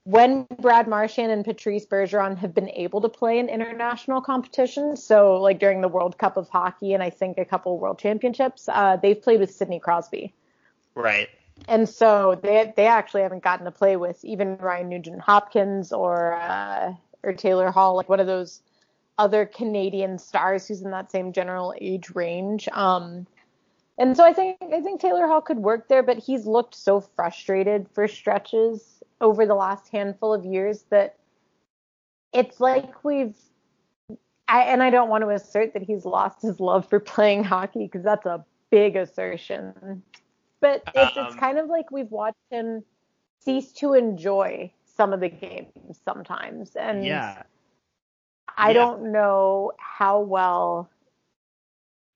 when Brad Marchand and Patrice Bergeron have been able to play in international competitions, so like during the World Cup of Hockey and I think a couple World Championships, uh, they've played with Sidney Crosby. Right. And so they they actually haven't gotten to play with even Ryan Nugent Hopkins or uh, or Taylor Hall, like one of those other Canadian stars who's in that same general age range. Um, and so I think I think Taylor Hall could work there, but he's looked so frustrated for stretches over the last handful of years that it's like we've I, and I don't want to assert that he's lost his love for playing hockey because that's a big assertion. But it's, it's Um, kind of like we've watched him cease to enjoy some of the games sometimes. And Yeah. I Yeah. don't know how well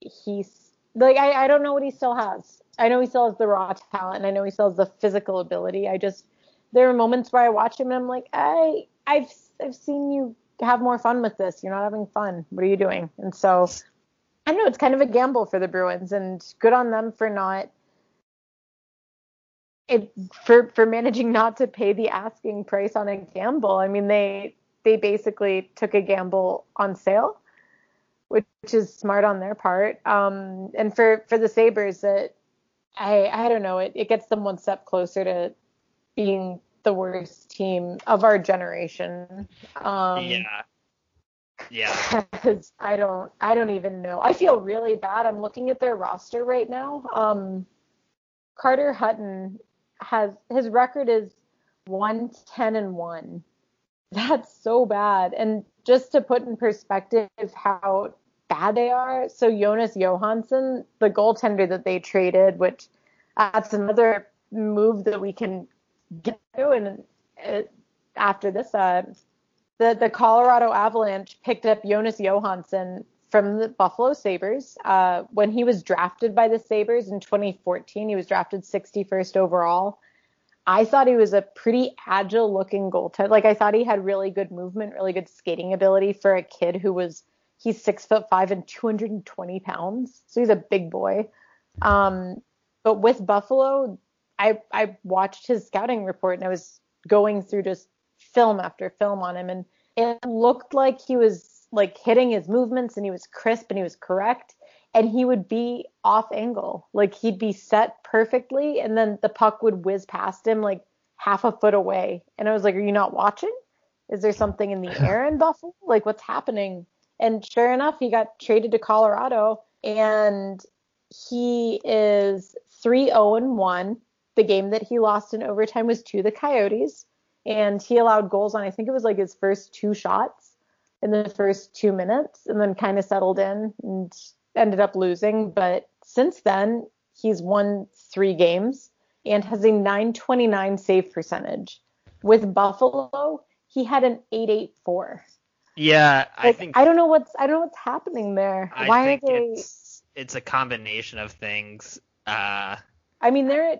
he's like I, I don't know what he still has. I know he still has the raw talent and I know he still has the physical ability. I just there are moments where I watch him and I'm like, I I've I've seen you have more fun with this. You're not having fun. What are you doing? And so I know it's kind of a gamble for the Bruins and good on them for not it for for managing not to pay the asking price on a gamble. I mean they they basically took a gamble on sale, which is smart on their part. Um, and for for the Sabres, that I I don't know, it it gets them one step closer to being the worst team of our generation. Um, yeah. Yeah. <laughs> because I don't I don't even know. I feel really bad. I'm looking at their roster right now. Um, Carter Hutton has his record is one ten and one. <laughs> That's so bad. And just to put in perspective how bad they are, so Jonas Johansson, the goaltender that they traded, which that's another move that we can and uh, after this, uh, the the Colorado Avalanche picked up Jonas Johansson from the Buffalo Sabres. Uh, when he was drafted by the Sabres in 2014, he was drafted 61st overall. I thought he was a pretty agile looking goaltender. Like I thought he had really good movement, really good skating ability for a kid who was he's six foot five and 220 pounds, so he's a big boy. Um, but with Buffalo, I I watched his scouting report and I was going through just film after film on him. And it looked like he was like hitting his movements and he was crisp and he was correct. And he would be off angle. Like he'd be set perfectly and then the puck would whiz past him like half a foot away. And i was like are you not watching? Is there something in the <laughs> air in buffalo? Like what's happening? And sure enough he got traded to colorado and he is 3-0 and 1 the game that he lost in overtime was to the coyotes and he allowed goals on I think it was like his first two shots in the first two minutes and then kind of settled in and ended up losing. But since then he's won three games and has a 929 save percentage. With Buffalo, he had an 884. Yeah, I Like, think I don't know what's I don't know what's happening there. I Why think are they it's it's a combination of things. Uh I mean, they're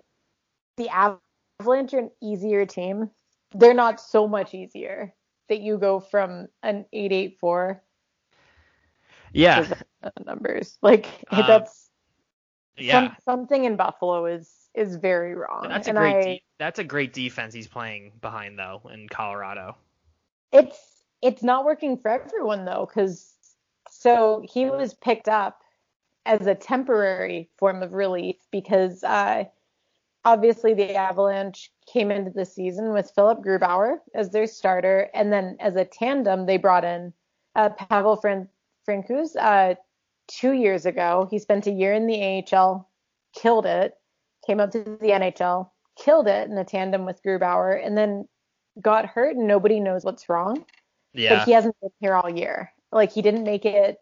the Avalanche are an easier team. They're not so much easier that you go from an 884 yeah. numbers. Like Um, that's Yeah. some, something in Buffalo is is very wrong. That's a and great I, de- that's a great defense he's playing behind though in Colorado. it's it's not working for everyone though because so he was picked up as a temporary form of relief because uh, obviously the Avalanche came into the season with Philipp Grubauer as their starter, and then as a tandem they brought in uh, Pavel Fran- Francouz uh, two years ago. He spent a year in the AHL, killed it, came up to the NHL, killed it in a tandem with Grubauer, and then got hurt and nobody knows what's wrong. Yeah. But he hasn't been here all year. Like he didn't make it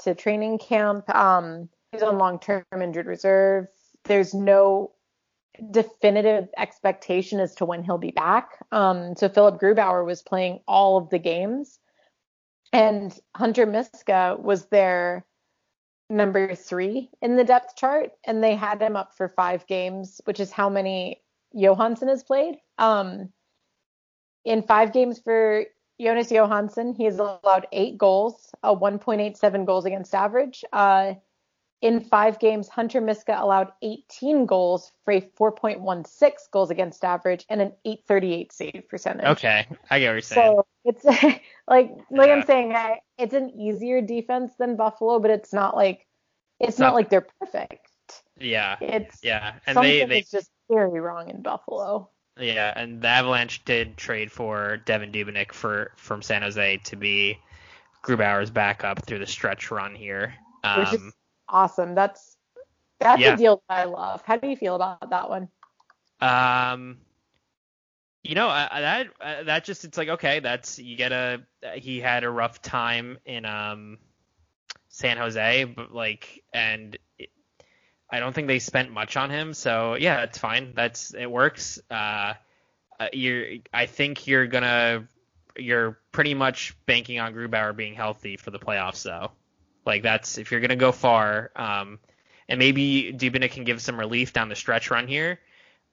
to training camp. Um, he's on long-term injured reserve. there's no definitive expectation as to when he'll be back. Um, so Philipp Grubauer was playing all of the games, and Hunter Miska was their number three in the depth chart, and they had him up for five games, which is how many Johansson has played. Um, in five games for Jonas Johansson, he has allowed eight goals, a 1.87 goals against average. Uh, in five games, Hunter Miska allowed 18 goals for a 4.16 goals against average and an 838 save percentage. Okay, I get what you're saying. So it's <laughs> like like Yeah. I'm saying, I, it's an easier defense than Buffalo, but it's not like it's Not- not like they're perfect. yeah, It's yeah, and they they just very wrong in Buffalo. Yeah, and the Avalanche did trade for Devan Dubnyk for from San Jose to be Grubauer's backup through the stretch run here. Um, awesome. That's that's Yeah. a deal that I love. How do you feel about that one? um, you know, I, I- that uh, that just it's like okay, that's you get a he had a rough time in um San Jose, but like and. It, I don't think they spent much on him, so yeah, it's fine. That's it works. Uh, uh, you're, I think you're gonna, you're pretty much banking on Grubauer being healthy for the playoffs, though. Like that's if you're gonna go far, um, and maybe Dubnyk can give some relief down the stretch run here.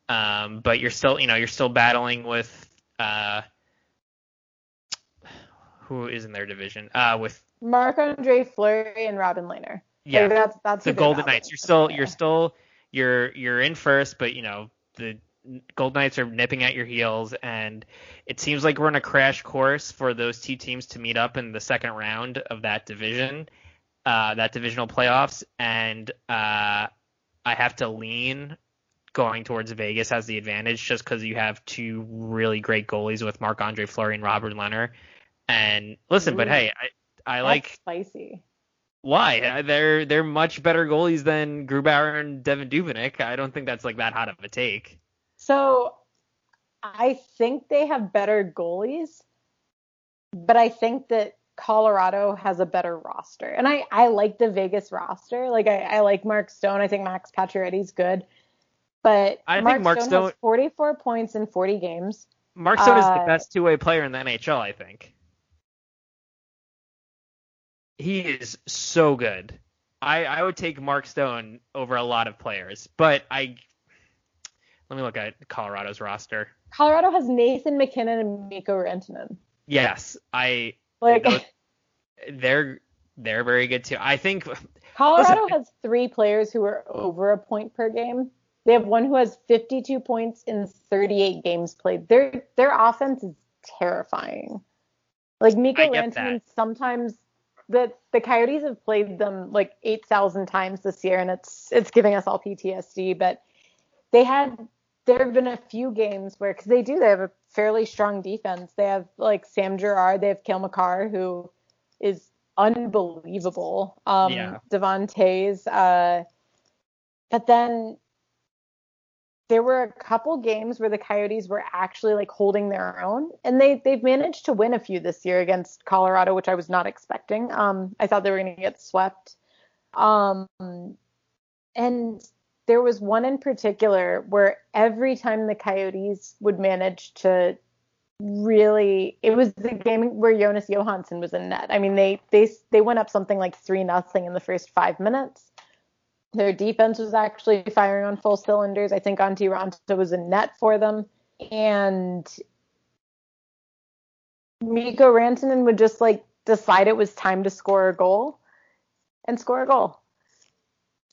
Um, but you're still, you know, you're still battling with, uh, who is in their division? Uh, with Marc Andre Fleury and Robin Lehner. yeah, Like, that's that's the Golden Knights. You're still you're still you're you're in first, but you know the Golden Knights are nipping at your heels, and it seems like we're in a crash course for those two teams to meet up in the second round of that division, uh, that divisional playoffs, and uh, I have to lean going towards Vegas has the advantage just because you have two really great goalies with Marc Andre Fleury and Robert Leonard. And listen, but hey, I I like spicy. why? Uh, They're they're much better goalies than Grubauer and Devan Dubnyk. I don't think that's like that hot of a take. So I think they have better goalies, but I think that Colorado has a better roster. And I, I like the Vegas roster. Like I, I like Mark Stone. I think Max Pacioretty's good. But I think Mark, Mark Stone, Stone- has 44 points in 40 games. Mark Stone is the Uh, best two-way player in the NHL. I think he is so good. I I would take Mark Stone over a lot of players, but I let me look at Colorado's roster. Colorado has Nathan MacKinnon and Mikko Rantanen. Yes, I Like those- they're they're very good too. I think Colorado Listen- has three players who are over a point per game. They have one who has 52 points in 38 games played. Their their offense is terrifying. Like Mikko Rantanen, sometimes the the Coyotes have played them like 8,000 times this year, and it's it's giving us all PTSD. But they had there have been a few games where because they do they have a fairly strong defense. They have like Sam Girard, they have Cale Makar who is unbelievable. Um, Yeah. Devon Toews, uh, but then there were a couple games where the Coyotes were actually like holding their own, and they they've managed to win a few this year against Colorado, which I was not expecting. Um, I thought they were going to get swept. Um, and there was one in particular where every time the Coyotes would manage to really it was the game where Jonas Johansson was in net. I mean they they they went up something like 3 nothing in the first 5 minutes. Their defense was actually firing on full cylinders. I think Antti Raanta was in net for them and Mikko Rantanen would just like decide it was time to score a goal and score a goal.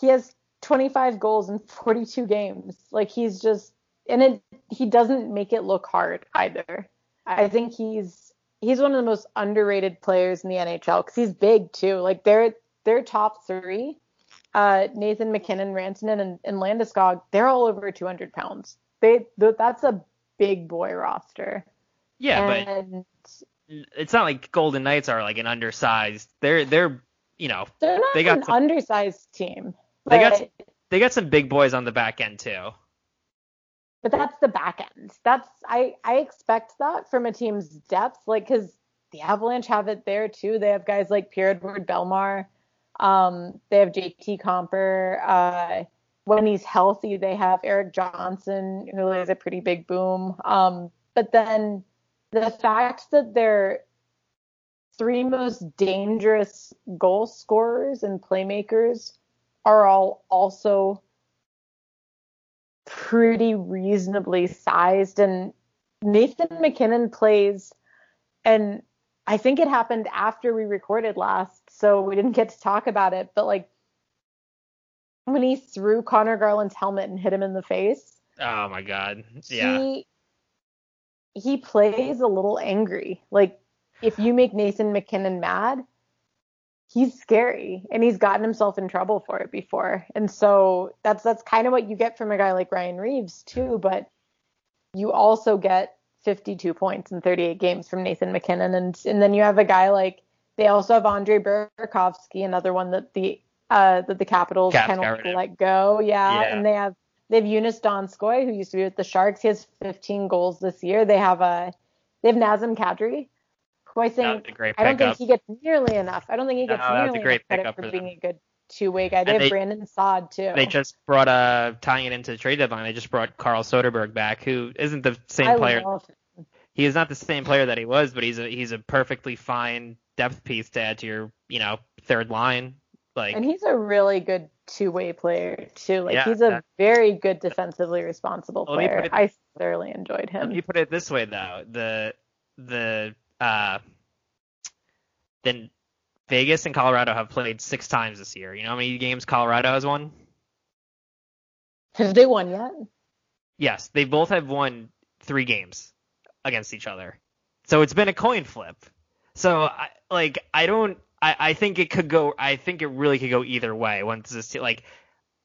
He has 25 goals in 42 games. Like he's just and it he doesn't make it look hard either. I think he's he's one of the most underrated players in the NHL because he's big too. Like they're they're top three. Uh, Nathan MacKinnon, Rantanen, and, and Landeskog, they're all over 200 pounds. They th- that's a big boy roster. yeah, but it's not like Golden Knights are like an undersized. They're they're you know they're not they got an some- undersized team. They got but- they got some big boys on the back end too. but that's the back end. That's I I expect that from a team's depth, like because the Avalanche have it there too. They have guys like Pierre Edouard Bellemare. Um, they have JT Compher. Uh, when he's healthy, they have Erik Johnson, who is a pretty big boom. Um, but then the fact that they're three most dangerous goal scorers and playmakers are all also pretty reasonably sized and Nathan MacKinnon plays and I think it happened after we recorded last so we didn't get to talk about it but like when he threw Conor Garland's helmet and hit him in the face Oh my god. Yeah. he he plays a little angry. Like if you make Nathan MacKinnon mad, he's scary and he's gotten himself in trouble for it before. And so that's that's kind of what you get from a guy like Ryan Reaves too, but you also get 52 points in 38 games from Nathan MacKinnon and and then you have a guy like they also have Andre Burakovsky, another one that the uh that the Capitals kind of. let go. Yeah, Yeah. and they have they have Joonas Donskoi, who used to be with the Sharks. He has 15 goals this year. They have a they have Nazem Kadri, who I think I don't think he gets nearly enough. I don't think he gets a nearly enough credit for for being a good two-way guy. They And have they- Brandon Saad too. They just brought uh tying it into the trade deadline. They just brought Carl Soderberg back, who isn't the same I player. He is not the same player that he was, but he's a he's a perfectly fine depth piece to add to your you know third line. Like And he's a really good two-way player too. Like Yeah, he's a that- very good defensively responsible player. it- I thoroughly enjoyed Let him. me put it this way though, the the uh then Vegas and Colorado have played six times this year. You know how many games Colorado has won? Have they won yet? Yes, they both have won three games against each other. So it's been a coin flip. So I, like I don't I, I think it could go I think it really could go either way once this like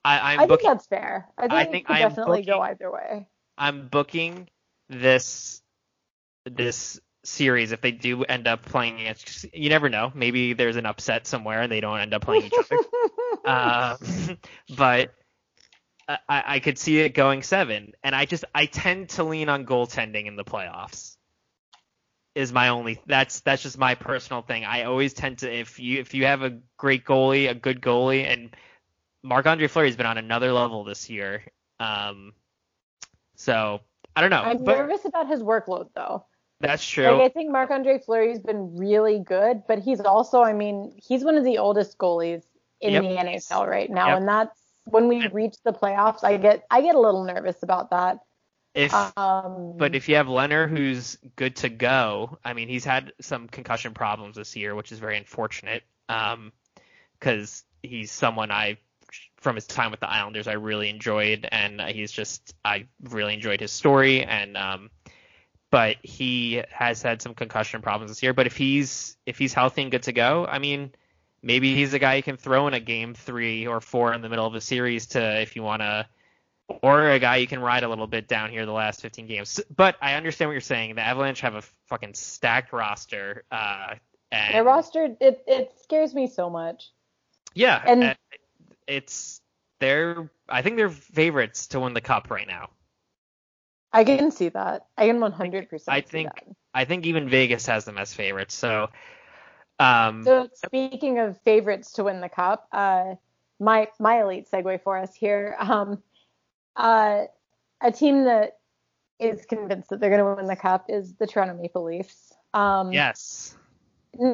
I, I'm I think that's fair. I think, I it could definitely go either way. I'm booking this this series if they do end up playing against you never know. Maybe there's an upset somewhere and they don't end up playing each other. <laughs> Um, <laughs> but I, I could see it going seven. And I just I tend to lean on goaltending in the playoffs is my only that's that's just my personal thing. I always tend to if you if you have a great goalie a good goalie and Marc Andre Fleury's been on another level this year. Um so I don't know I'm but nervous about his workload though. That's true Like I think Marc Andre Fleury's been really good, but he's also, I mean, he's one of the oldest goalies in Yep. the NHL right now, Yep. and that's when we reach the playoffs. I get I get a little nervous about that. if Um, But if you have Leonard who's good to go, I mean, he's had some concussion problems this year, which is very unfortunate. Um, because he's someone I, from his time with the Islanders, I really enjoyed, and he's just I really enjoyed his story, and um, but he has had some concussion problems this year. But if he's if he's healthy and good to go, I mean, maybe he's a guy you can throw in a game three or four in the middle of a series to if you want to or a guy you can ride a little bit down here the last 15 games. But I understand what you're saying. The Avalanche have a fucking stacked roster. Uh, and their roster, it it scares me so much. yeah, and- and it's they're I think they're favorites to win the cup right now. I can see that. I can 100. percent I think I think even Vegas has them as favorites. So, um, So speaking of favorites to win the cup, uh, my my elite segue for us here. Um, uh, a team that is convinced that they're going to win the cup is the Toronto Maple Leafs. Um, yes,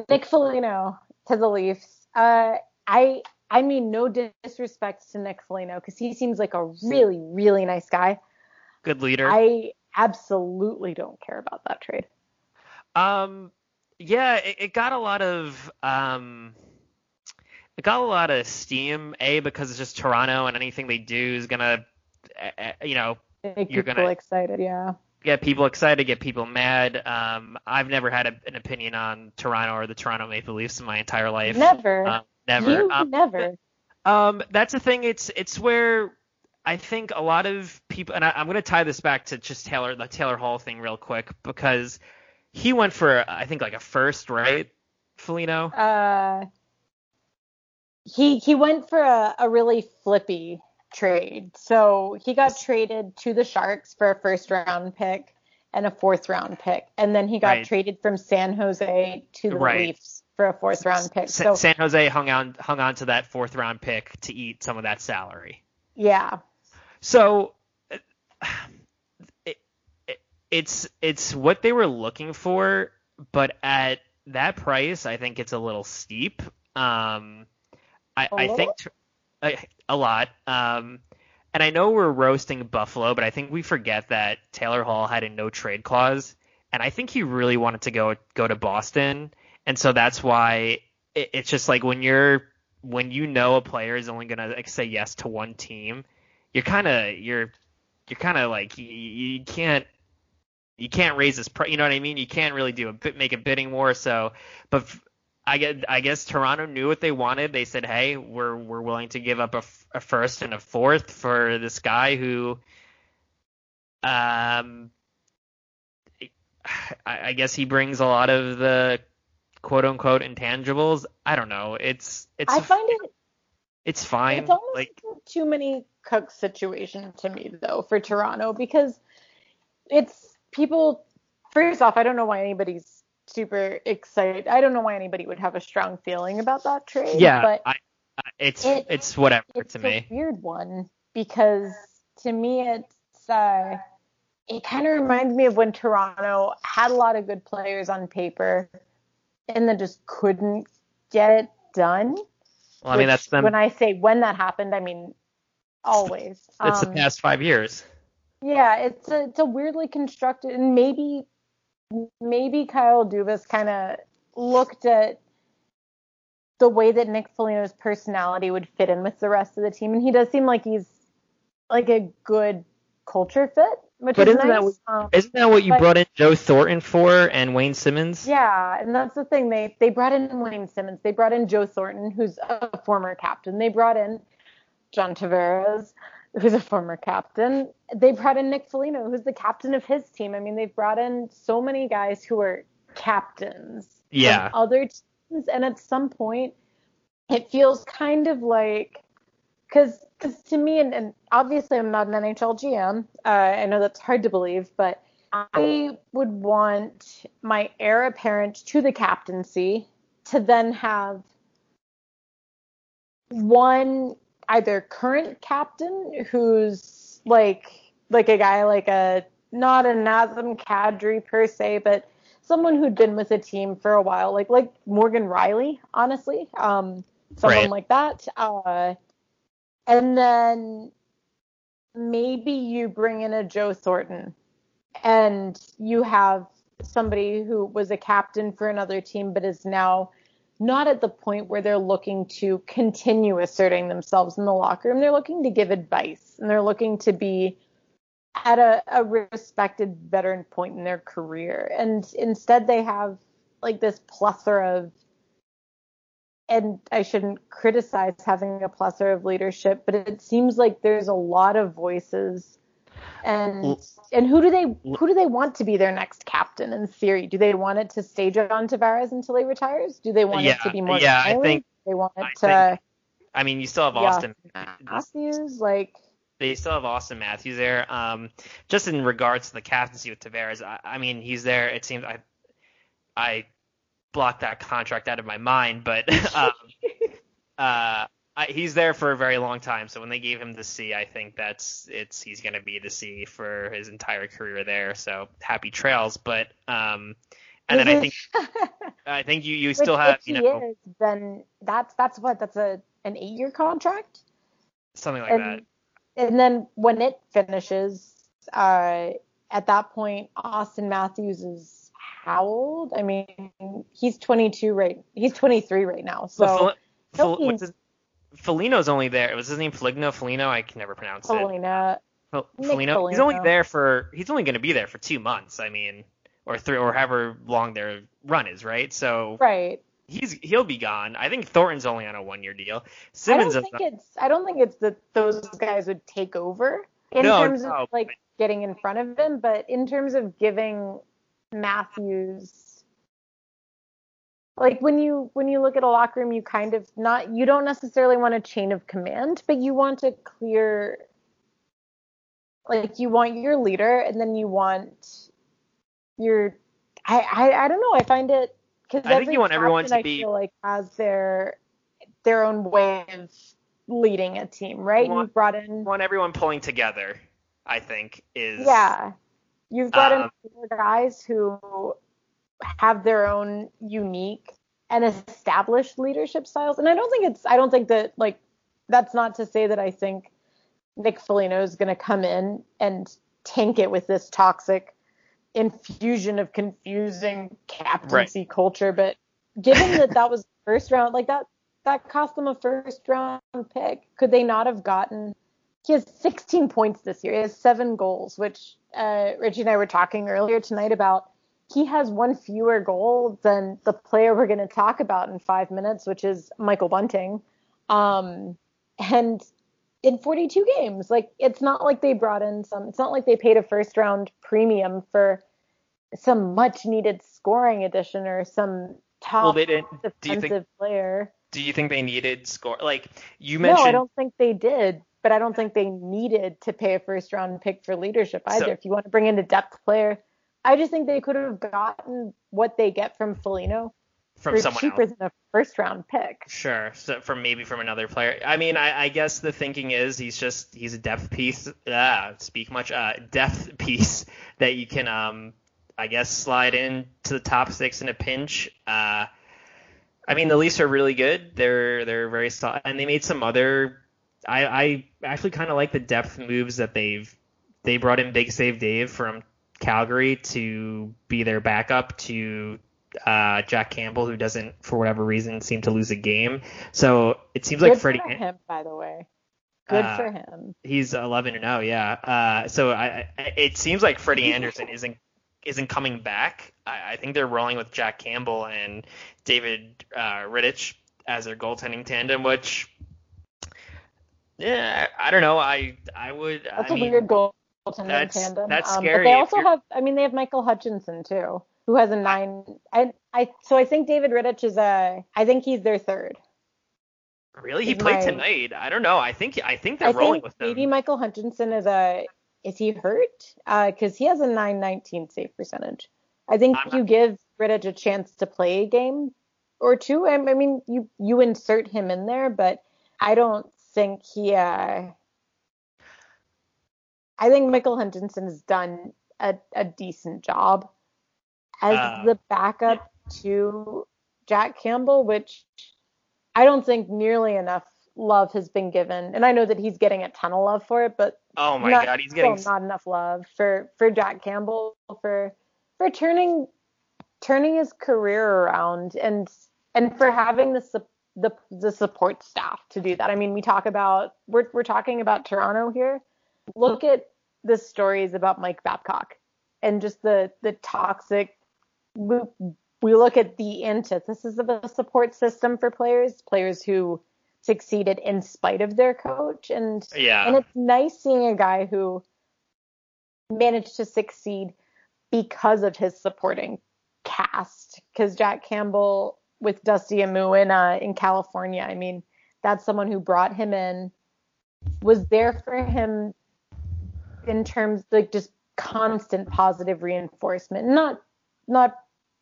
Nick Foligno to the Leafs. Uh, I I mean no disrespect to Nick Foligno because he seems like a really really nice guy. Good leader. I absolutely don't care about that trade. Um, yeah, it, it got a lot of um, it got a lot of steam. A because it's just Toronto, and anything they do is gonna, uh, uh, you know, Make You're people gonna- excited, yeah. get people excited, get people mad. Um, I've never had a, an opinion on Toronto or the Toronto Maple Leafs in my entire life. Never, Um, never. you Um, never. Um, that's the thing. It's it's where I think a lot of people, and I, I'm going to tie this back to just Taylor, the Taylor Hall thing, real quick, because he went for I think like a first, right, Felino? uh, he he went for a, a really flippy trade. So he got traded to the Sharks for a first round pick and a fourth round pick, and then he got Right. traded from San Jose to the Right. Leafs for a fourth round pick. So San Jose hung on hung on to that fourth round pick to eat some of that salary. Yeah. So uh, it, it, it's it's what they were looking for, but at that price, I think it's a little steep. Um, I, I think little? tr- a, a lot. Um, and I know we're roasting Buffalo, but I think we forget that Taylor Hall had a no trade clause, and I think he really wanted to go go to Boston, and so that's why it, it's just like when you're when you know a player is only gonna like, say yes to one team, you're kind of you're you're kind of like you, you can't you can't raise this price. You know what I mean? You can't really do a bit make a bidding war. So, but f- I get I guess Toronto knew what they wanted. They said, hey, we're we're willing to give up a, f- a first and a fourth for this guy who, um, I, I guess he brings a lot of the quote unquote intangibles. I don't know. It's it's I find it it's fine. it's almost like too many Cook situation to me though for Toronto because it's people. First off, I don't know why anybody's super excited. I don't know why anybody would have a strong feeling about that trade. yeah, but I, it's it- it's whatever it's to a me. weird one because to me it's uh, it kind of reminds me of when Toronto had a lot of good players on paper and then just couldn't get it done. Well, I mean that's them. When I say when that happened, I mean always. It's the Um, past five years. yeah, it's a it's a weirdly constructed, and maybe maybe Kyle Dubas kind of looked at the way that Nick Foligno's personality would fit in with the rest of the team, and he does seem like he's like a good culture fit, which But is isn't that nice. um, Isn't that what you but- brought in Joe Thornton for and Wayne Simmonds? Yeah, and that's the thing. They they brought in Wayne Simmonds. They brought in Joe Thornton, who's a former captain. They brought in John Tavares, who's a former captain. They brought in Nick Foligno, who's the captain of his team. I mean, they've brought in so many guys who are captains Yeah. other teams, and at some point, it feels kind of like because to me, and, and obviously I'm not an NHL GM. Uh, I know that's hard to believe, but I would want my heir apparent to the captaincy to then have one either current captain who's like like a guy like a not a Nazem Kadri per se, but someone who'd been with a team for a while, like like Morgan Rielly, honestly, um, someone Right. like that. Uh, and then maybe you bring in a Joe Thornton, and you have somebody who was a captain for another team, but is now not at the point where they're looking to continue asserting themselves in the locker room. They're looking to give advice, and they're looking to be at a, a respected veteran point in their career. And instead, they have like this plethora of, and I shouldn't criticize having a plethora of leadership, but it seems like there's a lot of voices. And and who do they who do they want to be their next captain in theory? Do they want it to stay John Tavares until he retires? Do they want Yeah, it to be more? yeah, I think- they want it I to I mean, you still have yeah, Austin. Matthews? Like They still have Austin Matthews there. Um, just in regards to the captaincy with Tavares, I, I mean, he's there. It seems I I blocked that contract out of my mind, but <laughs> um, <laughs> uh, I, he's there for a very long time. So when they gave him the C, I think that's it's he's going to be the C for his entire career there. So happy trails. But um, and then I think <laughs> I think you you Which, still have if you he know is, then that's that's what that's a an eight year contract, something like that. and and then when it finishes, uh, at that point, Austin Matthews is how old? I mean, he's 22 right. He's 23 right now. So Well, Fel- he'll be what's his, Felino's only there. Was his name Feligno? Felino? I can never pronounce it. Felina, Fel- Nick Felino. He's only there for. He's only going to be there for two months. I mean, or three, or however long their run is, right? So right? he's he'll be gone. I think Thornton's only on a one year deal. Simmonds. I don't think it's I don't think it's that those guys would take over in No, terms no, of like getting in front of him, but in terms of giving Matthews like when you when you look at a locker room you kind of not you don't necessarily want a chain of command, but you want a clear like you want your leader and then you want your I I, I don't know, I find it because I think you want everyone to I be- feel like has their their own way of leading a team, right? Want- You've brought in want everyone pulling together. I think is yeah, you've brought Um, in guys who have their own unique and established leadership styles, and I don't think it's I don't think that like that's not to say that I think Nick Foligno is going to come in and tank it with this toxic infusion of confusing captaincy culture, but given that that was first round, like that that cost them a first round pick. Could they not have gotten? He has 16 points this year. He has seven goals, which uh, Richie and I were talking earlier tonight about. He has one fewer goal than the player we're going to talk about in five minutes, which is Michael Bunting. Um, and in 42 games, like it's not like they brought in some. It's not like they paid a first round premium for some much needed scoring addition or some top Well, they didn't. Do you defensive think? player. Do you think they needed score? Like you mentioned. No. I don't think they did, but I don't think they needed to pay a first round pick for leadership either. So- if you want to bring in a depth player, I just think they could have gotten what they get from Felino from for someone cheaper else. than a first round pick. Sure. So from maybe from another player. I mean, I, I guess the thinking is he's just he's a depth piece. Ah, speak much. Uh, depth <laughs> piece that you can um I guess slide in to the top six in a pinch. Uh, I mean the Leafs are really good. They're they're very solid, and they made some other. I I actually kind of like the depth moves that they've they brought in Big Save Dave from Calgary to be their backup to uh, Jack Campbell, who doesn't, for whatever reason, seem to lose a game. So it seems like Good Freddie, for him, by the way. Good Uh, for him. he's 11 and 0, yeah. Uh, so I, I, it seems like Freddie Andersen isn't isn't coming back. I, I think they're rolling with Jack Campbell and David uh, Rittich as their goaltending tandem, which. Yeah, I don't know. I I would. That's I a mean, weird that's- tandem. that's um, scary But they also have, I mean, they have Michael Hutchinson too, who has a nine. I, I, so I think David Rittich is a. I think he's their third. Really, he played my- tonight. I don't know. I think I think they're I rolling think with them. maybe Michael Hutchinson is a. Is he hurt? Uh because he has a 919 save percentage. I think I'm not- you give Rittich a chance to play a game or two. I, I mean, you you insert him in there, but I don't think he. Uh, I think Michael Hutchinson has done a, a decent job as Uh, the backup to Jack Campbell, which I don't think nearly enough love has been given. And I know that he's getting a ton of love for it, but oh my not, god, he's getting not enough love for for Jack Campbell for for turning turning his career around and and for having the sup- the the support staff to do that. I mean, we talk about we're we're talking about Toronto here. Look at the stories about Mike Babcock and just the the toxic. We, we look at the antithesis of a support system for players, players who succeeded in spite of their coach, and yeah. and it's nice seeing a guy who managed to succeed because of his supporting cast. Because Jack Campbell with Dusty Imoo in uh, in California, I mean, that's someone who brought him in, was there for him in terms like just constant positive reinforcement, not not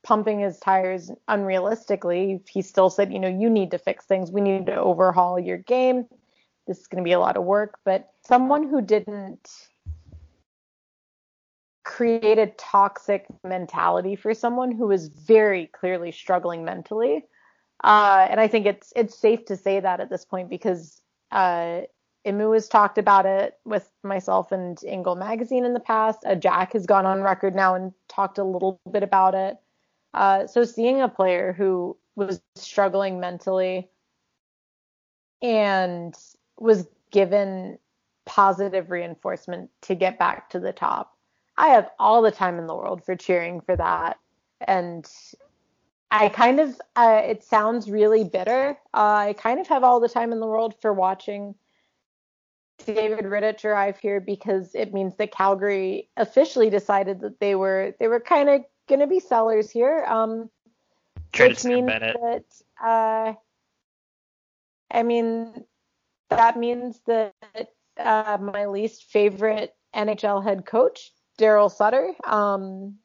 pumping his tires unrealistically. He still said, you know, you need to fix things. We need to overhaul your game. This is going to be a lot of work, but someone who didn't create a toxic mentality for someone who is very clearly struggling mentally. Uh, and I think it's it's safe to say that at this point because uh, Imoo has talked about it with myself and InGoal Magazine in the past. Uh, Jack has gone on record now and talked a little bit about it. Uh, so seeing a player who was struggling mentally and was given positive reinforcement to get back to the top. I have all the time in the world for cheering for that. And I kind of, uh, it sounds really bitter. Uh, I kind of have all the time in the world for watching David Rittich arrive here because it means that Calgary officially decided that they were they were kind of going to be sellers here. Um, Traded which Sam means Bennett. that uh, I mean that means that uh, my least favorite NHL head coach, Darryl Sutter, um,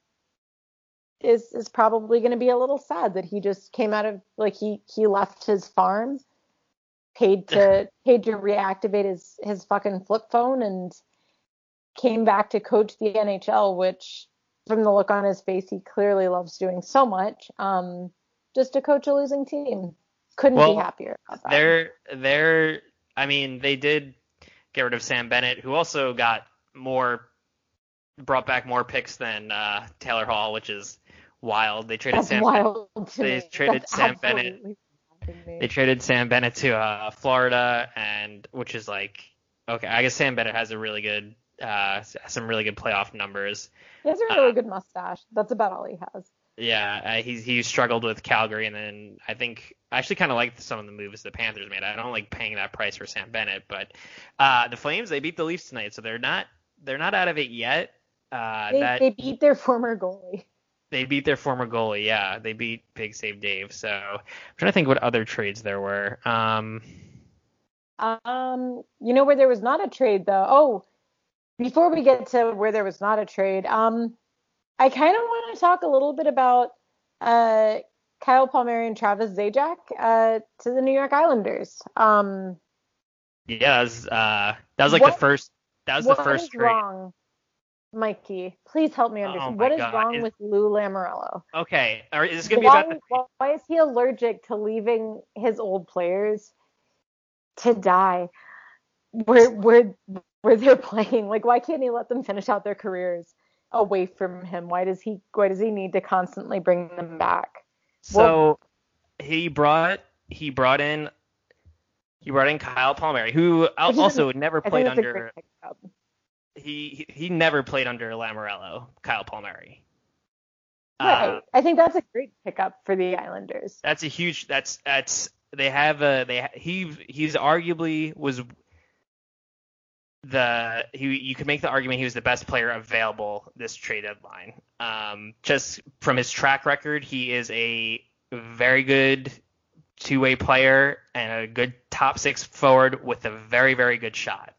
is is probably going to be a little sad that he just came out of like he he left his farm paid <laughs> to paid to reactivate his his fucking flip phone and came back to coach the NHL, which from the look on his face, he clearly loves doing so much. Um, just to coach a losing team, couldn't Well, be happier about that. They're they're I mean, they did get rid of Sam Bennett, who also got more brought back more picks than uh, Taylor Hall, which is wild. They traded That's Sam wild they me. traded That's Sam Bennett. Absolutely wild to me. they traded Sam Bennett to uh, Florida, and which is like okay, I guess Sam Bennett has a really good uh, some really good playoff numbers. He has a really good mustache. That's about all he has. Yeah, uh, he's he struggled with Calgary, and then I think I actually kind of like some of the moves the Panthers made. I don't like paying that price for Sam Bennett, but uh, the Flames they beat the Leafs tonight, so they're not they're not out of it yet. Uh, They, that they beat their former goalie. They beat their former goalie. Yeah, they beat Big Save Dave. So I'm trying to think what other trades there were. Um, Um, you know where there was not a trade though. Oh, before we get to where there was not a trade, um, I kind of want to talk a little bit about uh Kyle Palmieri and Travis Zajac uh to the New York Islanders. Um, yeah, that was, uh, that was like What- the first that was the first trade. wrong, Mikey? Please help me Oh understand. my what is God, wrong is- with Lou Lamoriello? Okay, all right, is this gonna be why, about the why- is he allergic to leaving his old players to die where where where they're <laughs> playing? Like why can't he let them finish out their careers away from him? Why does he why does he need to constantly bring them back? So he brought he brought in he brought in Kyle Palmieri, who al- Which is also never played under. He he never played under Lamoriello, Kyle Palmieri. Uh, Right. I think that's a great pickup for the Islanders. that's a huge that's that's they have a they he he's arguably was the he you could make the argument he was the best player available this trade deadline. Um, just from his track record, he is a very good two-way player and a good top six forward with a very very good shot.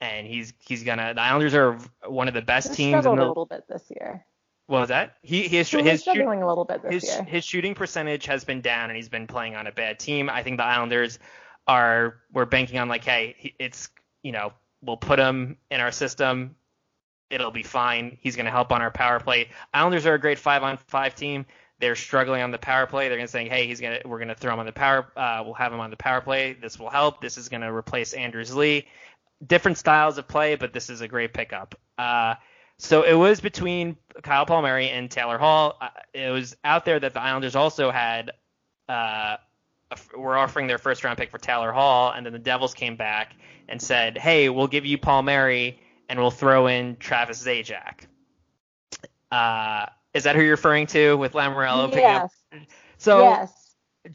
And he's he's gonna the Islanders are one of the best They teams in struggled a little bit this year. what was that? He his were his shoot- struggling a little bit this his year. his shooting percentage has been down and he's been playing on a bad team. I think the Islanders are we're banking on like, hey, it's you know we'll put him in our system, it'll be fine. He's going to help on our power play. Islanders are a great five on five team. They're struggling on the power play. They're going to say, hey, he's going to we're going to throw him on the power. Uh, we'll have him on the power play. This will help. This is going to replace Anders Lee. Different styles of play, but this is a great pickup. Uh, so it was between Kyle Palmieri and Taylor Hall. Uh, It was out there that the Islanders also had uh, were offering their first round pick for Taylor Hall, and then the Devils came back and said, "Hey, we'll give you Palmieri, and we'll throw in Travis Zajac." Uh, is that who you're referring to with Lamoriello yes. So yes.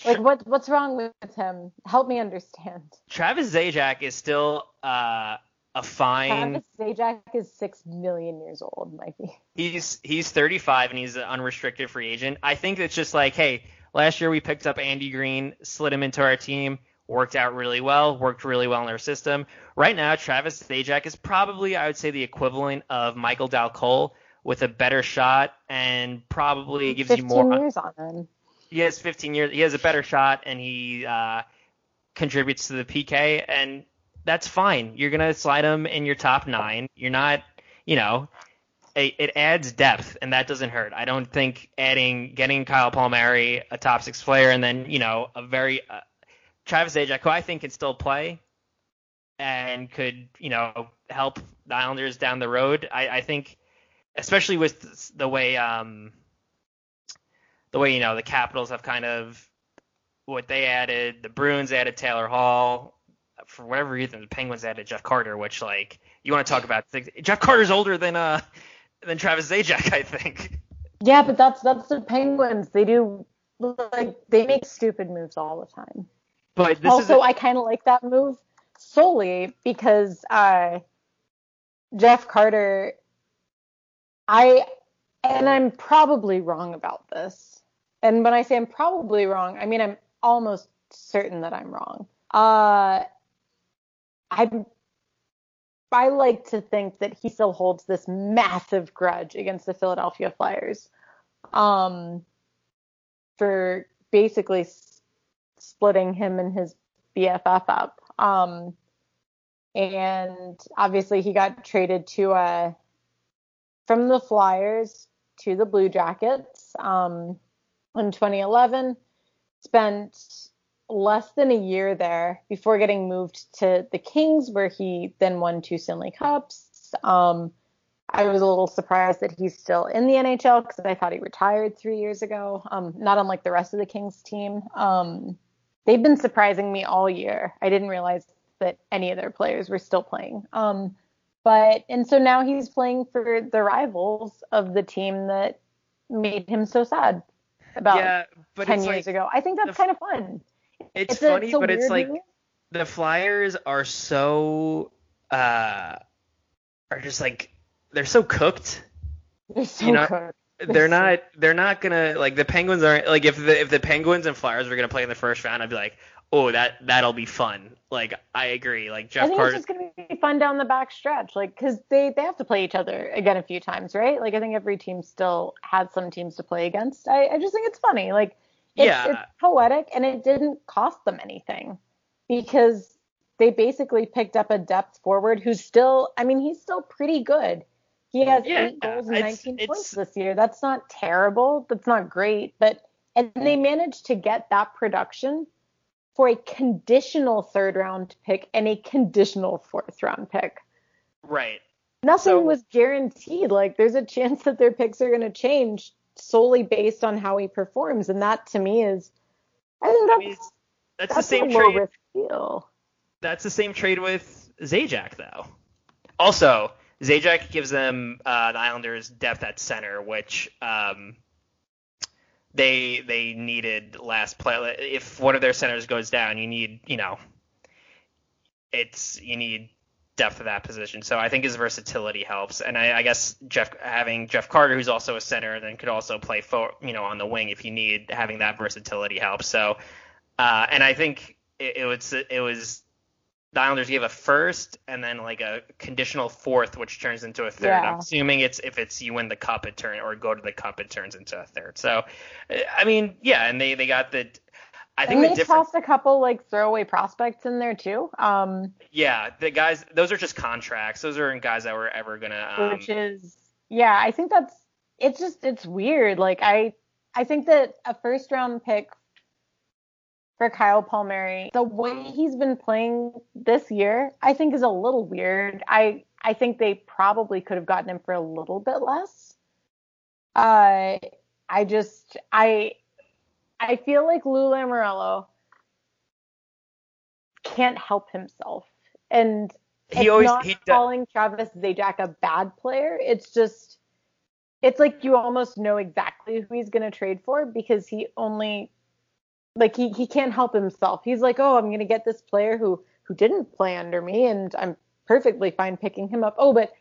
Like what what's wrong with him? Help me understand. Travis Zajac is still uh, a fine. Travis Zajac is six million years old, Mikey. He's he's 35 and he's an unrestricted free agent. I think it's just like, hey, last year we picked up Andy Greene, slid him into our team, worked out really well, worked really well in our system. Right now, Travis Zajac is probably, I would say, the equivalent of Michael Dal Colle with a better shot and probably gives you 15 more. years on him. He has 15 years. He has a better shot and he uh, contributes to the PK, and that's fine. You're gonna slide him in your top nine. You're not, you know, it, it adds depth, and that doesn't hurt. I don't think adding getting Kyle Palmieri, a top six player, and then you know a very uh, Travis Zajac, who I think can still play and could you know help the Islanders down the road. I, I think, especially with the way um the way you know the Capitals have kind of what they added, the Bruins added Taylor Hall. For whatever reason, the Penguins added Jeff Carter, which like you want to talk about Jeff Carter's older than uh than Travis Zajac, I think. Yeah, but that's that's the Penguins. They do like they make stupid moves all the time. But this also, is I kind of like that move solely because uh, Jeff Carter. I and I'm probably wrong about this. And when I say I'm probably wrong, I mean I'm almost certain that I'm wrong. Uh, I'm. I like to think that he still holds this massive grudge against the Philadelphia Flyers, um, for basically s- splitting him and his BFF up. Um, and obviously he got traded to uh from the Flyers to the Blue Jackets um, in 2011. Spent less than a year there before getting moved to the Kings, where he then won two Stanley Cups. Um, I was a little surprised that he's still in the NHL because I thought he retired three years ago. Um, not unlike the rest of the Kings team. Um, they've been surprising me all year. I didn't realize that any of their players were still playing. Um, but and so now he's playing for the rivals of the team that made him so sad about yeah, but 10 years like, ago. I think that's kind of fun. It's, a- funny, a but it's like move. the Flyers are so uh are just like they're so cooked. they're so you know, good. They're not they're not gonna like the Penguins aren't like if the if the Penguins and Flyers were gonna play in the first round, I'd be like, oh that that'll be fun. Like I agree. Like Jeff. I think Carter. it's just going to be fun down the back stretch, like because they they have to play each other again a few times, right? Like I think every team still has some teams to play against. I, I just think it's funny, like it's, Yeah. it's poetic, and it didn't cost them anything because they basically picked up a depth forward who's still, I mean, he's still pretty good. He has Yeah, eight goals and 19 it's- points this year. That's not terrible. That's not great, but and they managed to get that production for a conditional third round pick and a conditional fourth round pick. right. Nothing So- was guaranteed. Like there's a chance that their picks are going to change solely based on how he performs, and that to me is, I think I that's mean, that's, that's the same trade. risk deal. That's the same trade with Zajac though. Also, Zajac gives them uh, the Islanders depth at center, which um, they they needed last play. If one of their centers goes down, you need you know, it's you need depth of that position. So I think his versatility helps, and I, I guess Jeff having Jeff Carter, who's also a center, then could also play for you know on the wing if you need having that versatility helps. So, uh, and I think it, it was it was the Islanders gave a first and then like a conditional fourth, which turns into a third. Yeah. I'm assuming it's if it's you win the cup, it turn or go to the cup, it turns into a third. So, I mean, yeah, and they they got the. I think And the they difference. tossed a couple like throwaway prospects in there too, um, Yeah, the guys, those are just contracts. Those aren't guys that were ever gonna. Um, which is yeah. I think that's it's just it's weird. Like I I think that a first round pick for Kyle Palmieri, the way he's been playing this year, I think is a little weird. I I think they probably could have gotten him for a little bit less. Uh, I just I I feel like Lou Lamoriello can't help himself, and he always not he does. calling Travis Zajac a bad player. It's just it's like you almost know exactly who he's going to trade for because he only like he he can't help himself. He's like, "Oh, I'm going to get this player who who didn't play under me and I'm perfectly fine picking him up. Oh, but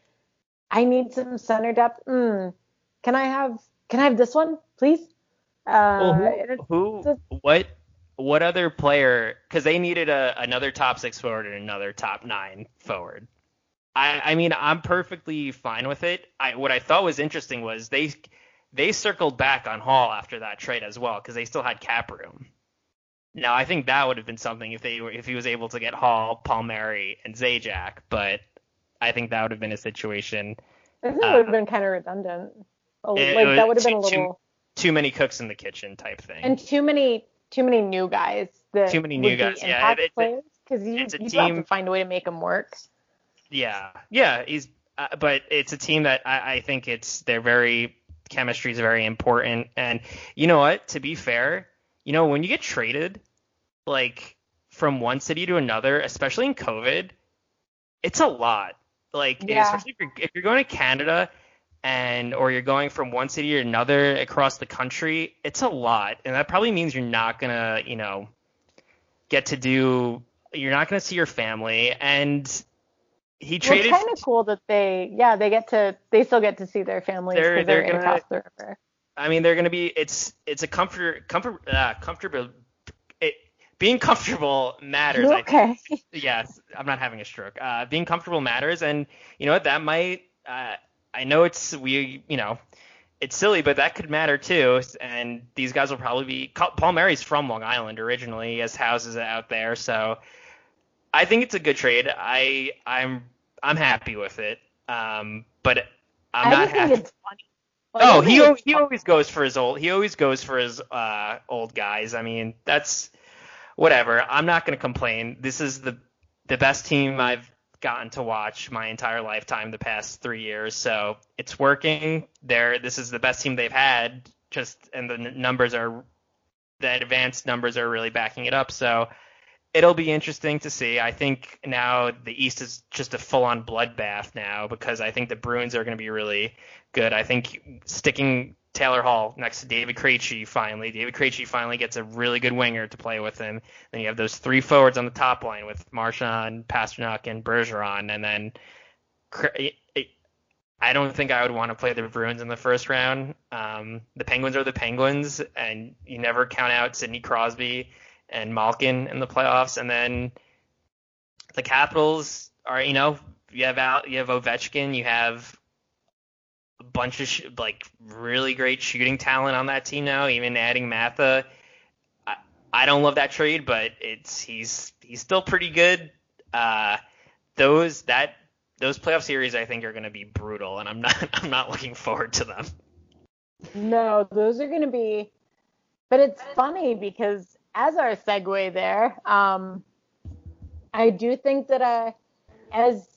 I need some center depth. Mm, can I have can I have this one, please?" Uh, Well, who, who what what other player? Because they needed a another top six forward and another top nine forward. I I mean I'm perfectly fine with it. I what I thought was interesting was they they circled back on Hall after that trade as well because they still had cap room. Now I think that would have been something if they were if he was able to get Hall, Palmieri, and Zajac, but I think that would have been a situation. I think it uh, would have been kind of redundant. A- it like was that would have been a little Too many cooks in the kitchen type thing. and too many too many new guys that Too many new be guys, yeah, it- it- players because you it's a you still have team- to find a way to make them work. Yeah, yeah, he's, uh, but it's a team that I, I think it's they're very chemistry is very important, and you know what? To be fair, you know when you get traded, like from one city to another, especially in COVID, it's a lot. Like Yeah. especially if you're, if you're going to Canada and or you're going from one city to another across the country, it's a lot, and that probably means you're not gonna, you know, get to do. You're not gonna see your family, and he Well, traded. it's kind of cool that they yeah they get to they still get to see their families They're- because they're, they're gonna- across the river. I mean, they're gonna be. It's it's a comfort comfort uh, comfortable. It being comfortable matters. You I think. okay? Yes, I'm not having a stroke. Uh, being comfortable matters, and you know what? That might. Uh, I know it's we. You know, it's silly, but that could matter too. And these guys will probably be. Palmieri's from Long Island originally. He has houses out there, so I think it's a good trade. I I'm I'm happy with it. Um, but I'm I not just think happy. it's funny. Like, Oh, he he always goes for his old. He always goes for his uh old guys. I mean, that's whatever. I'm not gonna complain. This is the the best team I've gotten to watch my entire lifetime the past three years. So it's working. They're this is the best team they've had. Just and the n- numbers are the advanced numbers are really backing it up. So it'll be interesting to see. I think now the East is just a full-on bloodbath now because I think the Bruins are going to be really good. I think sticking Taylor Hall next to David Krejci finally, David Krejci finally gets a really good winger to play with him. Then you have those three forwards on the top line with Marchand, Pastrnak, and Bergeron, and then I don't think I would want to play the Bruins in the first round. Um, the Penguins are the Penguins, and you never count out Sidney Crosby and Malkin in the playoffs. And then the Capitals are, you know, you have out, you have Ovechkin, you have a bunch of sh- like really great shooting talent on that team now. Even adding Mantha, I, I don't love that trade, but it's he's he's still pretty good. Uh, those that those playoff series I think are going to be brutal, and I'm not <laughs> I'm not looking forward to them. No, those are going to be. But it's funny because as our segue there, um, I do think that uh, as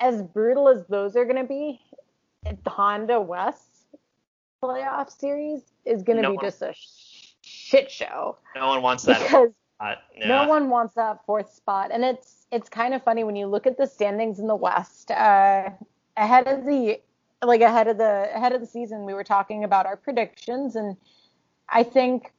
as brutal as those are going to be, the Honda West playoff series is going to No be one- just a sh- shit show No one wants that. because. Yeah. no one wants that fourth spot, and it's it's kind of funny when you look at the standings in the West. Uh, ahead of the like ahead of the ahead of the season, we were talking about our predictions, and I think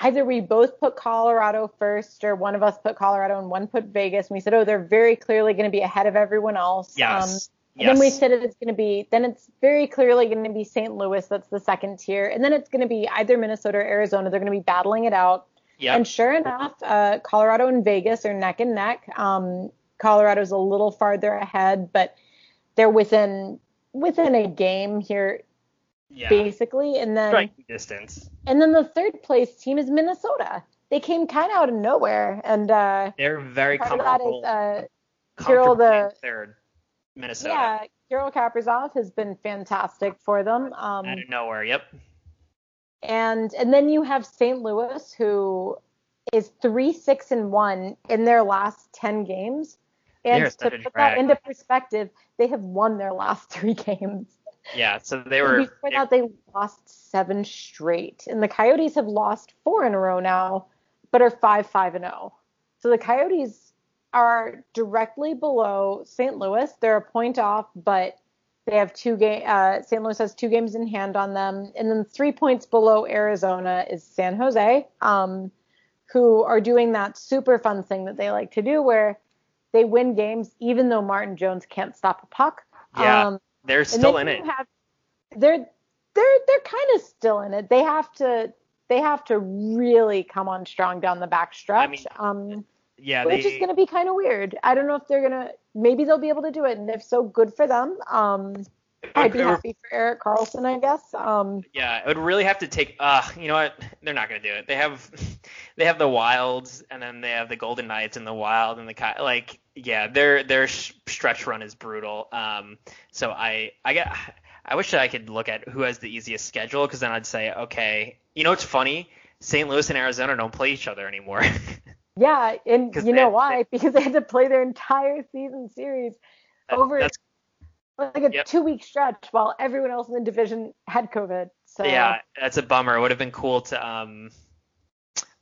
either we both put Colorado first, or one of us put Colorado and one put Vegas. And we said, oh, they're very clearly going to be ahead of everyone else. Um, Yes. and yes. then we said it's going to be, then it's very clearly going to be St. Louis. That's the second tier. And then it's going to be either Minnesota or Arizona. They're going to be battling it out. Yep. And sure enough, uh, Colorado and Vegas are neck and neck. Um, Colorado's a little farther ahead, but they're within within a game here, yeah. basically. And then Striking distance. and then the third place team is Minnesota. They came kind of out of nowhere, and uh, They're very comfortable. is uh, Kirill the- third. Minnesota. yeah, Kirill Kaprizov has been fantastic for them. Um, Out of nowhere. Yep. and and then you have St. Louis, who is three six and one in their last ten games. And to put that into perspective, they have won their last <laughs> three games. Yeah. So they And were. Before that, they lost seven straight, and the Coyotes have lost four in a row now, but are five five and zero. So the Coyotes are directly below St. Louis. They're a point off, but they have two game. Uh, St. Louis has two games in hand on them, and then three points below Arizona is San Jose, um, who are doing that super fun thing that they like to do, where they win games even though Martin Jones can't stop a puck. Yeah. Um, they're still they in it. Have, they're they're they're kind of still in it. They have to they have to really come on strong down the back stretch. mean, um, Yeah. which They. is going to be kind of weird. I don't know if they're gonna. Maybe they'll be able to do it, and if so, good for them. Um, I'd be happy for Erik Karlsson, I guess. Um, Yeah, it would really have to take. Uh, you know what? They're not gonna do it. They have, <laughs> they have the Wilds, and then they have the Golden Knights and the Wild and the like. Yeah, their their stretch run is brutal. Um, so I I get. I wish I could look at who has the easiest schedule because then I'd say, okay, you know what's funny? St. Louis and Arizona don't play each other anymore. <laughs> yeah, and you they know why? <laughs> Because they had to play their entire season series over That's like a Yep. two week stretch while everyone else in the division had COVID. So yeah, that's a bummer. It would have been cool to um.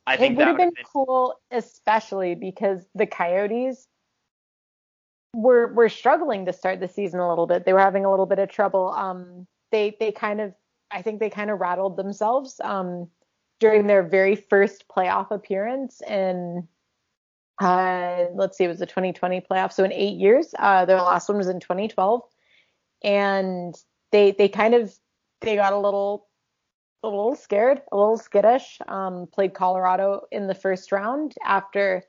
I it think would have would been cool, especially because the Coyotes were were struggling to start the season a little bit. They were having a little bit of trouble. Um, they they kind of, I think they kind of rattled themselves um, during their very first playoff appearance in, uh, let's see, it was the 2020 playoff. So in eight years, uh, their last one was in 2012, and they they kind of they got a little a little scared, a little skittish. Um, played Colorado in the first round after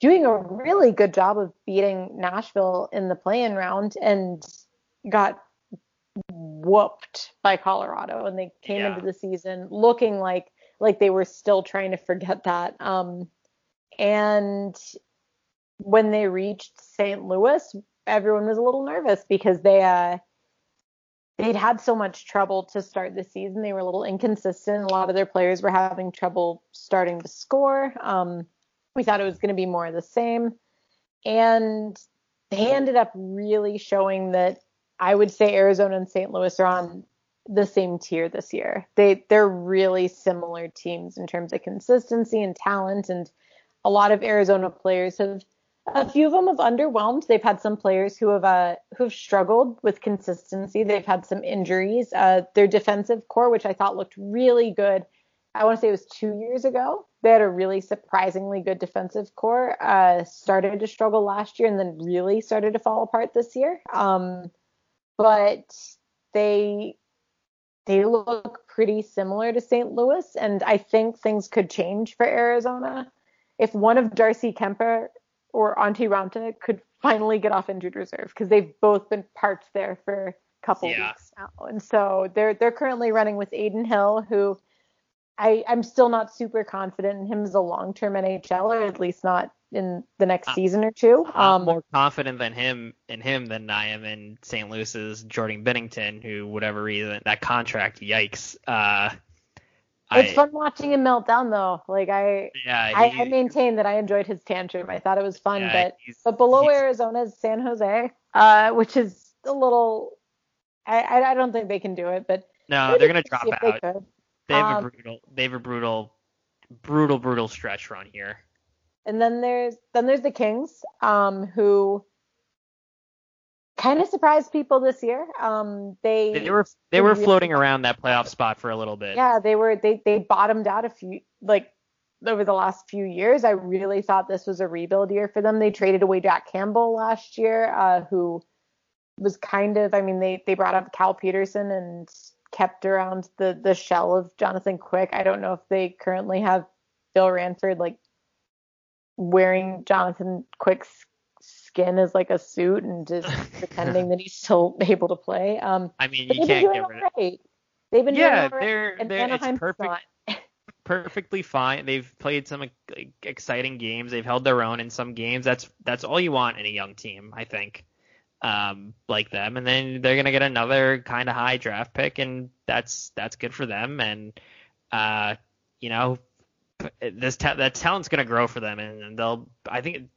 doing a really good job of beating Nashville in the play-in round and got whooped by Colorado, and they came Yeah. into the season looking like like they were still trying to forget that. Um, and when they reached St. Louis, everyone was a little nervous because they uh they'd had so much trouble to start the season. They were a little inconsistent. A lot of their players were having trouble starting to score. Um, we thought it was going to be more of the same, and they ended up really showing that I would say Arizona and St. Louis are on the same tier this year. They they're really similar teams in terms of consistency and talent, and a lot of Arizona players have a few of them have underwhelmed. They've had some players who have uh, who have struggled with consistency. They've had some injuries. Uh, their defensive core, which I thought looked really good, I want to say it was two years ago. They had a really surprisingly good defensive core. Uh, started to struggle last year and then really started to fall apart this year. Um, but they they look pretty similar to St. Louis, and I think things could change for Arizona if one of Darcy Kuemper or Antti Raanta could finally get off injured reserve because they've both been parked there for a couple Yeah. weeks now, and so they're they're currently running with Adin Hill, who I I'm still not super confident in him as a long term NHLer, or at least not in the next Uh, season or two. I'm Um, more confident than him in him than I am in St. Louis's Jordan Binnington, who whatever reason that contract, yikes. Uh, it's I, fun watching him melt down though. Like I Yeah, I, I maintain that I enjoyed his tantrum. I thought it was fun, yeah, but but below he's- Arizona is San Jose, uh, which is a little. I, I I don't think they can do it, but no, they're gonna drop out. They have Um, a brutal, they have a brutal, brutal, brutal stretch run here. And then there's then there's the Kings, um, who kind of surprised people this year. Um, they They were they were floating around that playoff spot for a little bit. yeah they were they they bottomed out a few like over the last few years. I really thought this was a rebuild year for them. They traded away Jack Campbell last year, uh, who was kind of I mean they they brought up Cal Petersen and kept around the the shell of Jonathan Quick. I don't know if they currently have Bill Ranford like wearing Jonathan Quick's skin as like a suit and just <laughs> pretending that he's still able to play. Um, I mean, you can't get rid of. right. They've been Yeah, doing all they're and they're it's perfect. <laughs> perfectly fine. They've played some like, exciting games. They've held their own in some games. That's that's all you want in a young team, I think. Um, like them, and then they're gonna get another kind of high draft pick, and that's that's good for them. And uh, you know, this ta- that talent's gonna grow for them, and, and they'll. I think.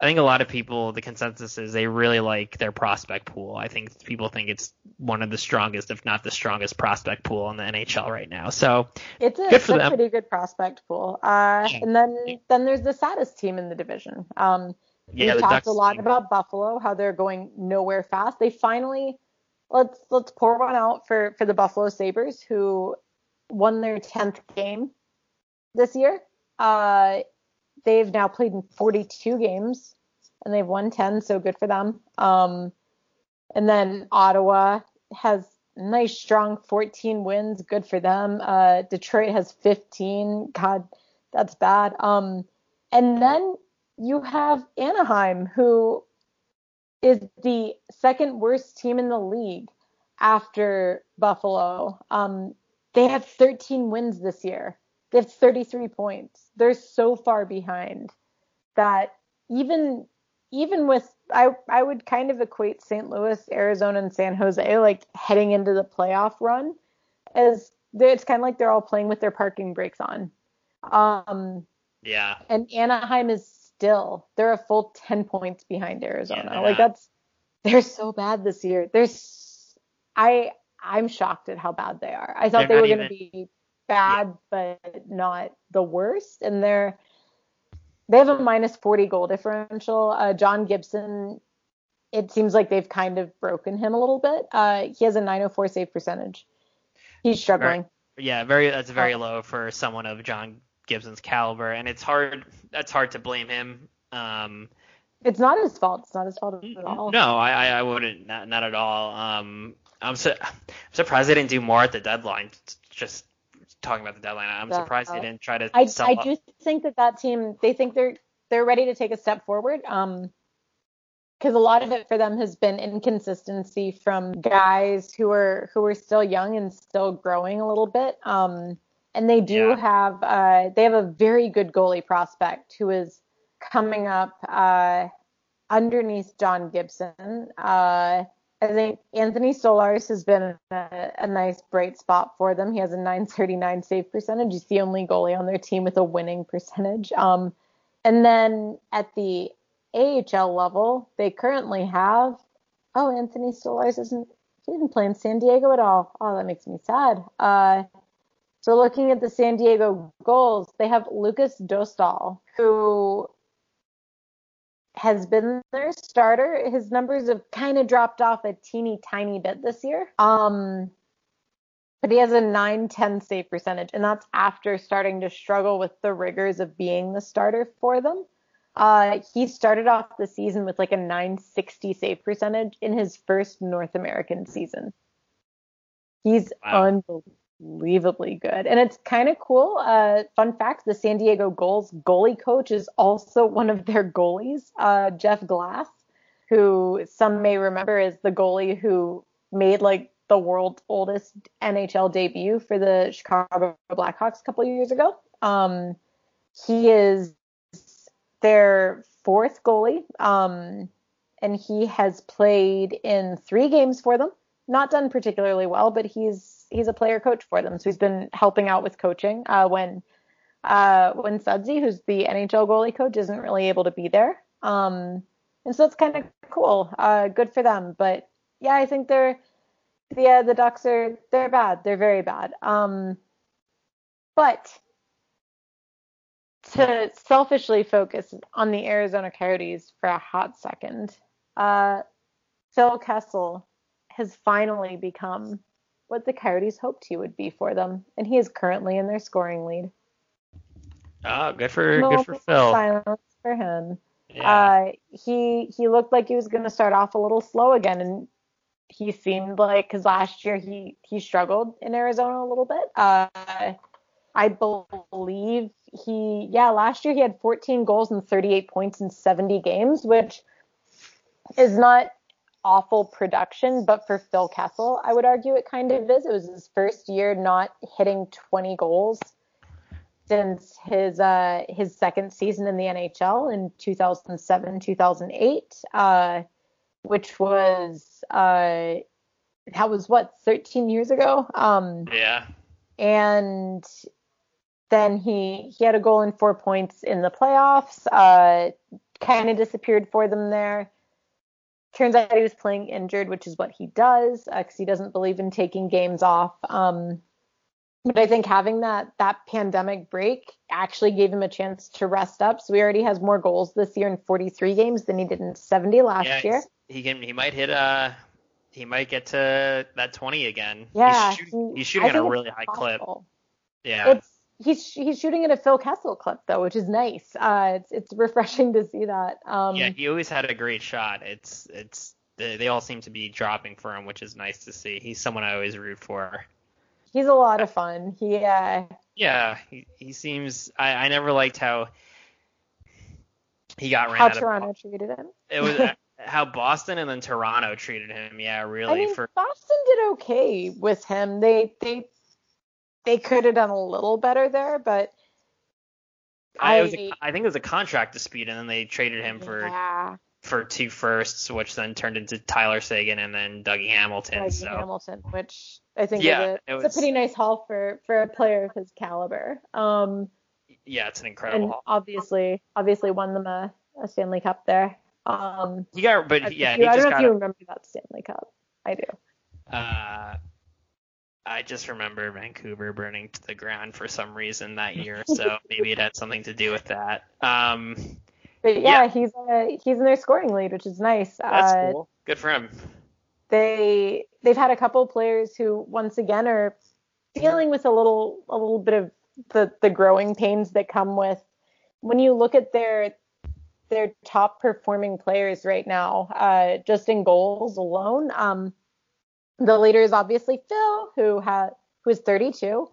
I think a lot of people, the consensus is they really like their prospect pool. I think people think it's one of the strongest, if not the strongest prospect pool in the NHL right now. So It's a, Good it's a pretty good prospect pool. Uh, Yeah. and then then there's the saddest team in the division. Um, yeah, we talked a lot about Buffalo, how they're going nowhere fast. They finally let's let's pour one out for for the Buffalo Sabres who won their 10th game this year. Uh, they've now played in 42 games and they've won 10, so good for them. Um, and then Ottawa has nice strong 14 wins, good for them. Uh, Detroit has 15. God, that's bad. Um, and then you have Anaheim, who is the second worst team in the league after Buffalo. Um, they have 13 wins this year. They have 33 points. They're so far behind that even even with I I would kind of equate St. Louis, Arizona, and San Jose like heading into the playoff run as they- it's kind of like they're all playing with their parking brakes on. Um, Yeah. and Anaheim is still they're a full 10 points behind Arizona. Yeah, like not. that's they're so bad this year. They're I'm shocked at how bad they are. I thought They're they were going to be bad but not the worst and they're they have a minus 40 goal differential. Uh, John Gibson it seems like they've kind of broken him a little bit. Uh, he has a 904 save percentage. He's struggling. Yeah, very that's very Uh, low for someone of John Gibson's caliber, and it's hard. That's hard to blame him. Um, It's not his fault. It's not his fault at all. no, I, I wouldn't not, not at all. Um, I'm su- I'm surprised they didn't do more at the deadline. Just talking about the deadline, I'm Yeah. surprised they didn't try to. I I up. do think that that team they think they're they're ready to take a step forward. Um, because a lot of it for them has been inconsistency from guys who are who are still young and still growing a little bit. Um, and they do Yeah. have uh, they have a very good goalie prospect who is coming up uh, underneath John Gibson. Uh, I think Anthony Stolarz has been a, a nice bright spot for them. He has a 939 save percentage. He's the only goalie on their team with a winning percentage. Um, and then at the AHL level, they currently have. Oh, Anthony Stolarz isn't. He didn't play in San Diego at all. Oh, that makes me sad. Uh, so looking at the San Diego Gulls, they have Lukas Dostal, who has been their starter. His numbers have kind of dropped off a teeny tiny bit this year. Um, but he has a 9-10 save percentage, and that's after starting to struggle with the rigors of being the starter for them. Uh, he started off the season with like a 960 save percentage in his first North American season. He's Wow. Unbelievably good. And it's kind of cool. Uh, fun fact the San Diego Gulls goalie coach is also <laughs> one of their goalies, uh, Jeff Glass, who some may remember is the goalie who made like the world's oldest NHL debut for the Chicago Blackhawks a couple years ago. Um, he is their fourth goalie, um, and he has played in three games for them. Not done particularly well, but he's he's a player coach for them, so he's been helping out with coaching uh, when uh, when Sudsy, who's the NHL goalie coach, isn't really able to be there. Um, and so it's kind of cool. Uh, good for them. But yeah, I think they're yeah the Ducks are they're bad. They're very bad. Um, but to selfishly focus on the Arizona Coyotes for a hot second, uh, Phil Kessel has finally become what the Coyotes hoped he would be for them, and he is currently in their scoring lead. Oh, good for good for Phil. Silence for him. Yeah. Uh, he he looked like he was going to start off a little slow again, and he seemed like because last year he he struggled in Arizona a little bit. Uh, I believe he yeah last year he had 14 goals and 38 points in 70 games, which is not awful production, but for Phil Kessel, I would argue it kind of is. It was his first year not hitting 20 goals since his uh, his second season in the NHL in 2007 2008, uh, which was uh, that was what 13 years ago. Um, yeah. and then he he had a goal and four points in the playoffs. Uh, kind of disappeared for them there. Turns out he was playing injured, which is what he does because he doesn't believe in taking games off. Um, but I think having that that pandemic break actually gave him a chance to rest up. So he already has more goals this year in 43 games than he did in 70 last yeah, year. he can he might hit uh he might get to that 20 again. Yeah, he's shooting, he- he's shooting at a really high clip. Yeah. It's he's he's shooting at a Phil Kessel clip though, which is nice. Uh, it's it's refreshing to see that. Um, yeah, he always had a great shot. It's it's they, all seem to be dropping for him, which is nice to see. He's someone I always root for. he's a lot of fun. He uh, Yeah, he, he seems. I, I never liked how he got ran how out of. Toronto treated him. It was <laughs> how Boston and then Toronto treated him. Yeah, really. I mean, for Boston did okay with him. They they they could have done a little better there, but I, it I- a, I think it was a contract dispute, and then they traded him for yeah, for two firsts, which then turned into Tyler Seguin and then Dougie Hamilton. Dougie so Hamilton, which I think Yeah, is it a, it's was- a pretty nice haul for for a player of his caliber. Um, yeah, it's an incredible. and haul. obviously obviously won them a, a Stanley Cup there. Um, He got, but yeah, you- he I just don't know got. if you remember that Stanley Cup. I do. Uh, I just remember Vancouver burning to the ground for some reason that <laughs> year, so maybe it had something to do with that. Um, But yeah, Yeah. he's uh, he's in their scoring lead, which is nice. that's uh, cool. Good for him. They they've had a couple players who once again are dealing with a little a little bit of the the growing pains that come with when you look at their their top performing players right now, uh, just in goals alone. Um, the leader is obviously Phil, who had who is 32,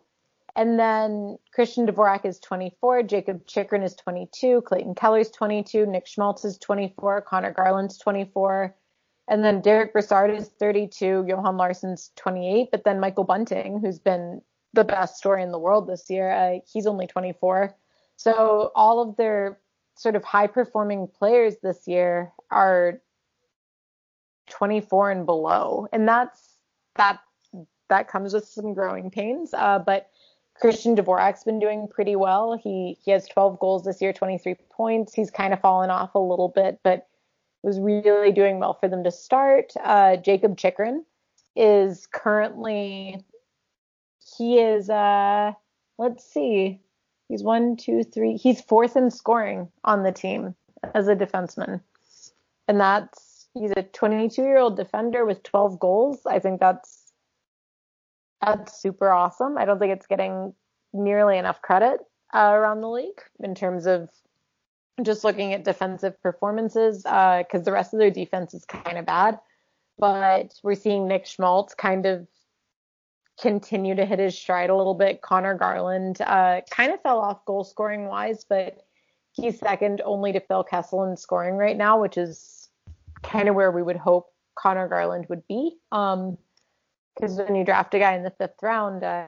And then Christian Dvorak is 24, Jakob Chychrun is 22, Clayton Keller's 22, Nick Schmaltz is 24, Conor Garland's 24, and then Derek Brassard is 32, Johan Larsson's 28, but then Michael Bunting, who's been the best story in the world this year, uh, he's only 24. So all of their sort of high performing players this year are 24 and below, and that's that that comes with some growing pains. Uh, but Christian Dvorak's been doing pretty well. He he has 12 goals this year, 23 points. He's kind of fallen off a little bit, but was really doing well for them to start. Uh, Jakob Chychrun is currently he is uh let's see he's one two three he's fourth in scoring on the team as a defenseman and that's he's a 22 year old defender with 12 goals i think that's that's super awesome. I don't think it's getting nearly enough credit uh, around the league in terms of just looking at defensive performances because uh, the rest of their defense is kind of bad. But we're seeing Nick Schmaltz kind of continue to hit his stride a little bit. Conor Garland uh, kind of fell off goal scoring wise, but he's second only to Phil Kessel in scoring right now, which is kind of where we would hope Conor Garland would be. Um, because when you draft a guy in the fifth round, uh,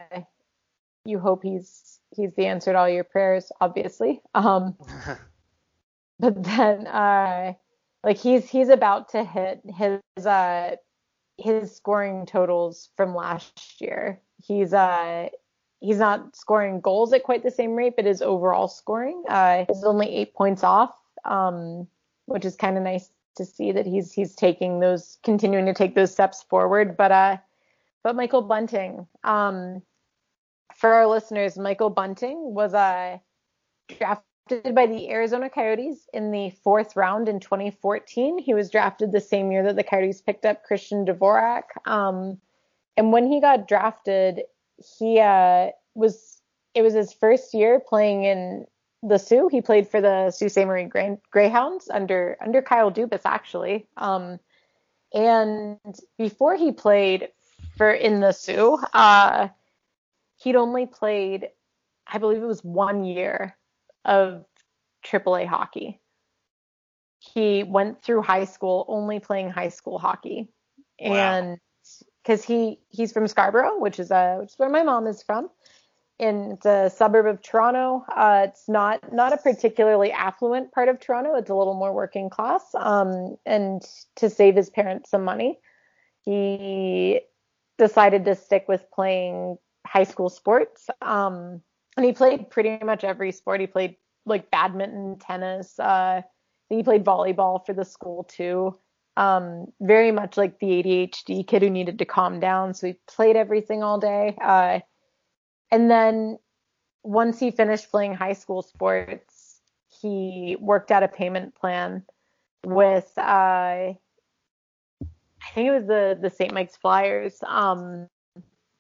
you hope he's he's the answer to all your prayers, obviously. Um, <laughs> but then, uh, like he's he's about to hit his uh his scoring totals from last year. He's uh he's not scoring goals at quite the same rate, but his overall scoring uh, is only eight points off, um, which is kind of nice to see that he's he's taking those continuing to take those steps forward. But uh, but Michael Bunting, um, for our listeners, Michael Bunting was uh, drafted by the Arizona Coyotes in the fourth round in 2014. He was drafted the same year that the Coyotes picked up Christian Dvorak. Um, and when he got drafted, he uh, was it was his first year playing in the Soo. He played for the Sault Ste. Marie Greyhounds under under Kyle Dubas actually. Um, and before he played for in the Soo, Uh, he'd only played, I believe it was one year of AAA hockey. He went through high school only playing high school hockey, wow. and because he he's from Scarborough, which is uh which is where my mom is from, it's a suburb of Toronto. Uh, it's not not a particularly affluent part of Toronto. It's a little more working class. Um, and to save his parents some money, he decided to stick with playing high school sports. Um, and he played pretty much every sport. He played like badminton, tennis. Uh, he played volleyball for the school too. Um, very much like the ADHD kid who needed to calm down. So he played everything all day. Uh, and then once he finished playing high school sports, he worked out a payment plan with uh, I think it was the the St. Mike's Flyers um,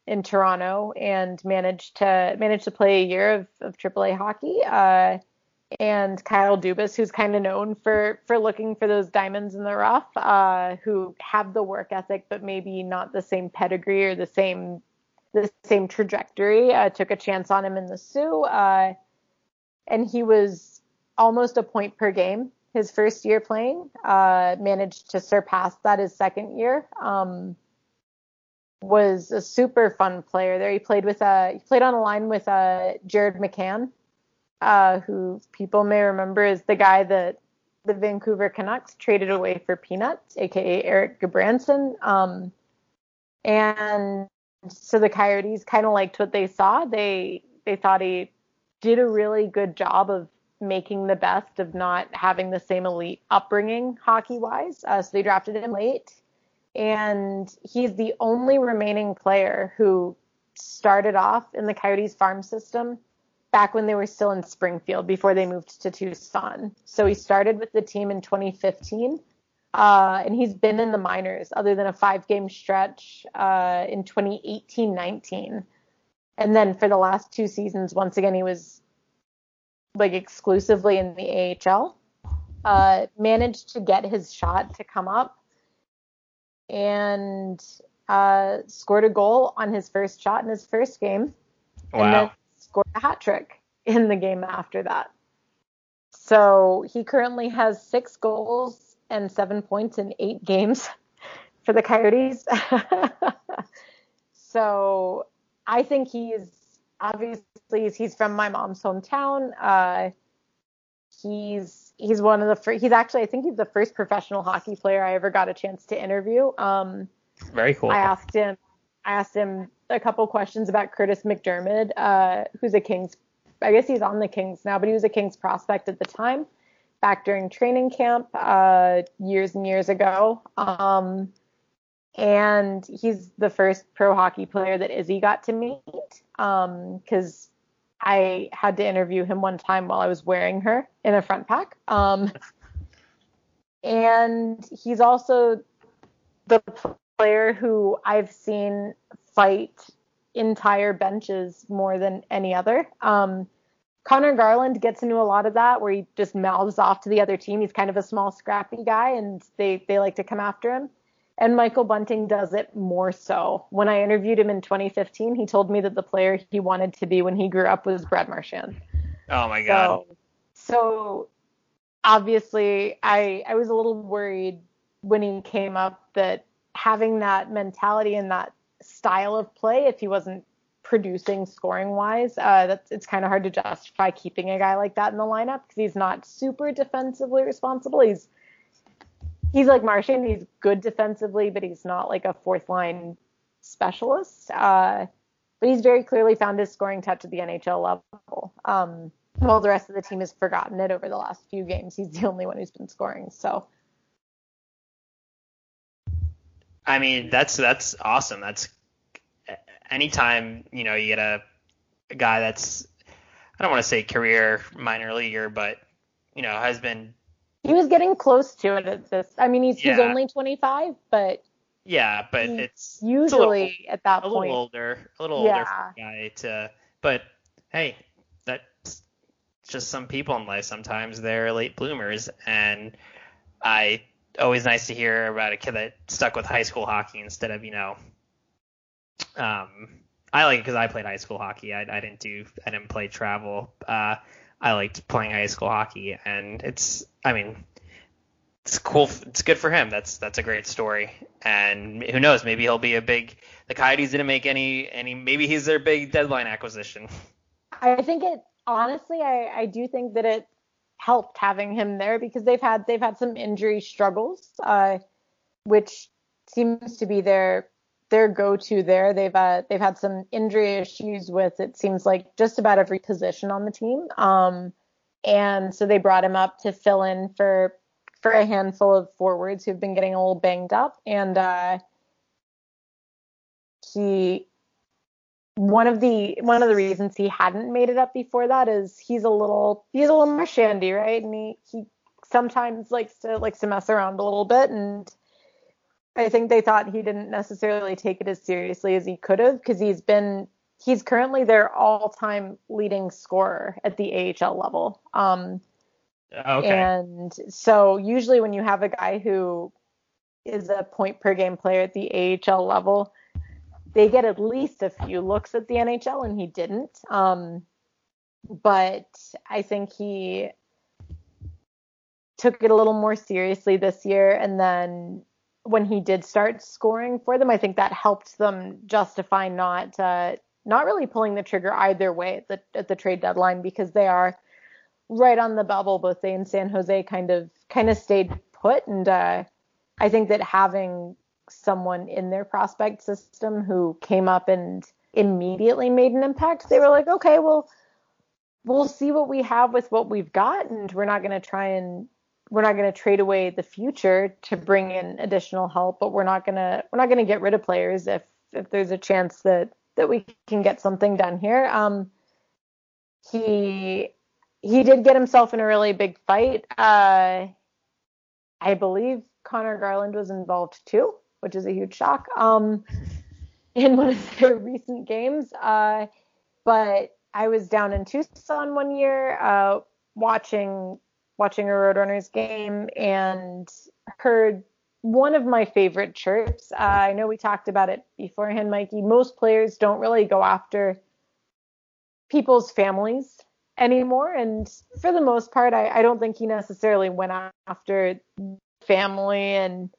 in Toronto and managed to managed to play a year of, of AAA hockey. Uh, and Kyle Dubas, who's kind of known for for looking for those diamonds in the rough, uh, who have the work ethic but maybe not the same pedigree or the same the same trajectory, uh, took a chance on him in the Soo, uh, and he was almost a point per game his first year playing. Uh, managed to surpass that his second year. Um, was a super fun player there. He played with uh, he played on a line with uh, Jared McCann, uh, who people may remember is the guy that the Vancouver Canucks traded away for peanuts, aka Erik Gudbranson. Um, and so the Coyotes kind of liked what they saw. They they thought he did a really good job of making the best of not having the same elite upbringing hockey wise. Uh, so they drafted him late. And he's the only remaining player who started off in the Coyotes farm system back when they were still in Springfield before they moved to Tucson. So he started with the team in 2015. Uh, and he's been in the minors other than a five game stretch uh, in 2018 19. And then for the last two seasons, once again, he was like exclusively in the AHL. Uh, managed to get his shot to come up and uh, scored a goal on his first shot in his first game. and then scored a hat trick in the game after that. So he currently has six goals and seven points in eight games <laughs> for the Coyotes. <laughs> so I think he's obviously he's from my mom's hometown. Uh, he's he's one of the first. He's actually I think he's the first professional hockey player I ever got a chance to interview. Um, Very cool. I asked him I asked him a couple questions about Kurtis MacDermid, uh, who's a Kings I guess he's on the Kings now, but he was a Kings prospect at the time, back during training camp, uh, years and years ago. Um, and he's the first pro hockey player that Izzy got to meet. Um, cause I had to interview him one time while I was wearing her in a front pack. Um, and he's also the player who I've seen fight entire benches more than any other. Um, Conor Garland gets into a lot of that where he just mouths off to the other team. He's kind of a small, scrappy guy, and they, they like to come after him. And Michael Bunting does it more so. When I interviewed him in 2015, he told me that the player he wanted to be when he grew up was Brad Marchand. oh my god. So, so obviously, I I was a little worried when he came up that having that mentality and that style of play, if he wasn't producing scoring wise, uh, that's it's kind of hard to justify keeping a guy like that in the lineup because he's not super defensively responsible. He's he's like Marchand. He's good defensively, but he's not like a fourth line specialist. Uh, but he's very clearly found his scoring touch at the NHL level. Um, while the rest of the team has forgotten it over the last few games, he's the only one who's been scoring. So I mean, that's that's awesome. That's anytime you know you get a, a guy that's I don't want to say career minor leaguer, but you know has been he was getting close to it at this. I mean, he's he's only 25, but yeah, but it's usually it's little, at that point a little older, a little older Yeah. for a guy to. But hey, that's just some people in life. Sometimes they're late bloomers, and I always nice to hear about a kid that stuck with high school hockey instead of you know. Um, I like it because I played high school hockey. I, I didn't do I didn't play travel. Uh, I liked playing high school hockey, and it's I mean it's cool. It's good for him. That's that's a great story. And who knows? Maybe he'll be a big. The Coyotes didn't make any any. Maybe he's their big deadline acquisition. I think it honestly, I, I do think that it helped having him there because they've had they've had some injury struggles, uh, which seems to be their their go-to there. They've uh, they've had some injury issues with it seems like just about every position on the team. Um, and so they brought him up to fill in for for a handful of forwards who've been getting a little banged up, and uh, he one of the one of the reasons he hadn't made it up before that is he's a little he's a little more shandy, right? And he he sometimes likes to likes to mess around a little bit and I think they thought he didn't necessarily take it as seriously as he could have because he's been he's currently their all-time leading scorer at the AHL level. Um Okay. and so usually when you have a guy who is a point per game player at the AHL level, they get at least a few looks at the NHL, and he didn't. Um, but I think he took it a little more seriously this year, and then when he did start scoring for them, I think that helped them justify not uh, not really pulling the trigger either way at the at the trade deadline because they are right on the bubble. Both they and San Jose kind of kind of stayed put, and uh, I think that having someone in their prospect system who came up and immediately made an impact, they were like, okay, well, we'll see what we have with what we've got, and we're not going to try and we're not going to trade away the future to bring in additional help, but we're not going to we're not going to get rid of players if if there's a chance that that we can get something done here. Um, he he did get himself in a really big fight. Uh, I believe Conor Garland was involved too, which is a huge shock. Um, <laughs> in one of their recent games. Uh, but I was down in Tucson one year, uh, watching watching a Roadrunners game and heard one of my favorite chirps. Uh, I know we talked about it beforehand, Mikey. Most players don't really go after people's families anymore. And for the most part, I, I don't think he necessarily went after family and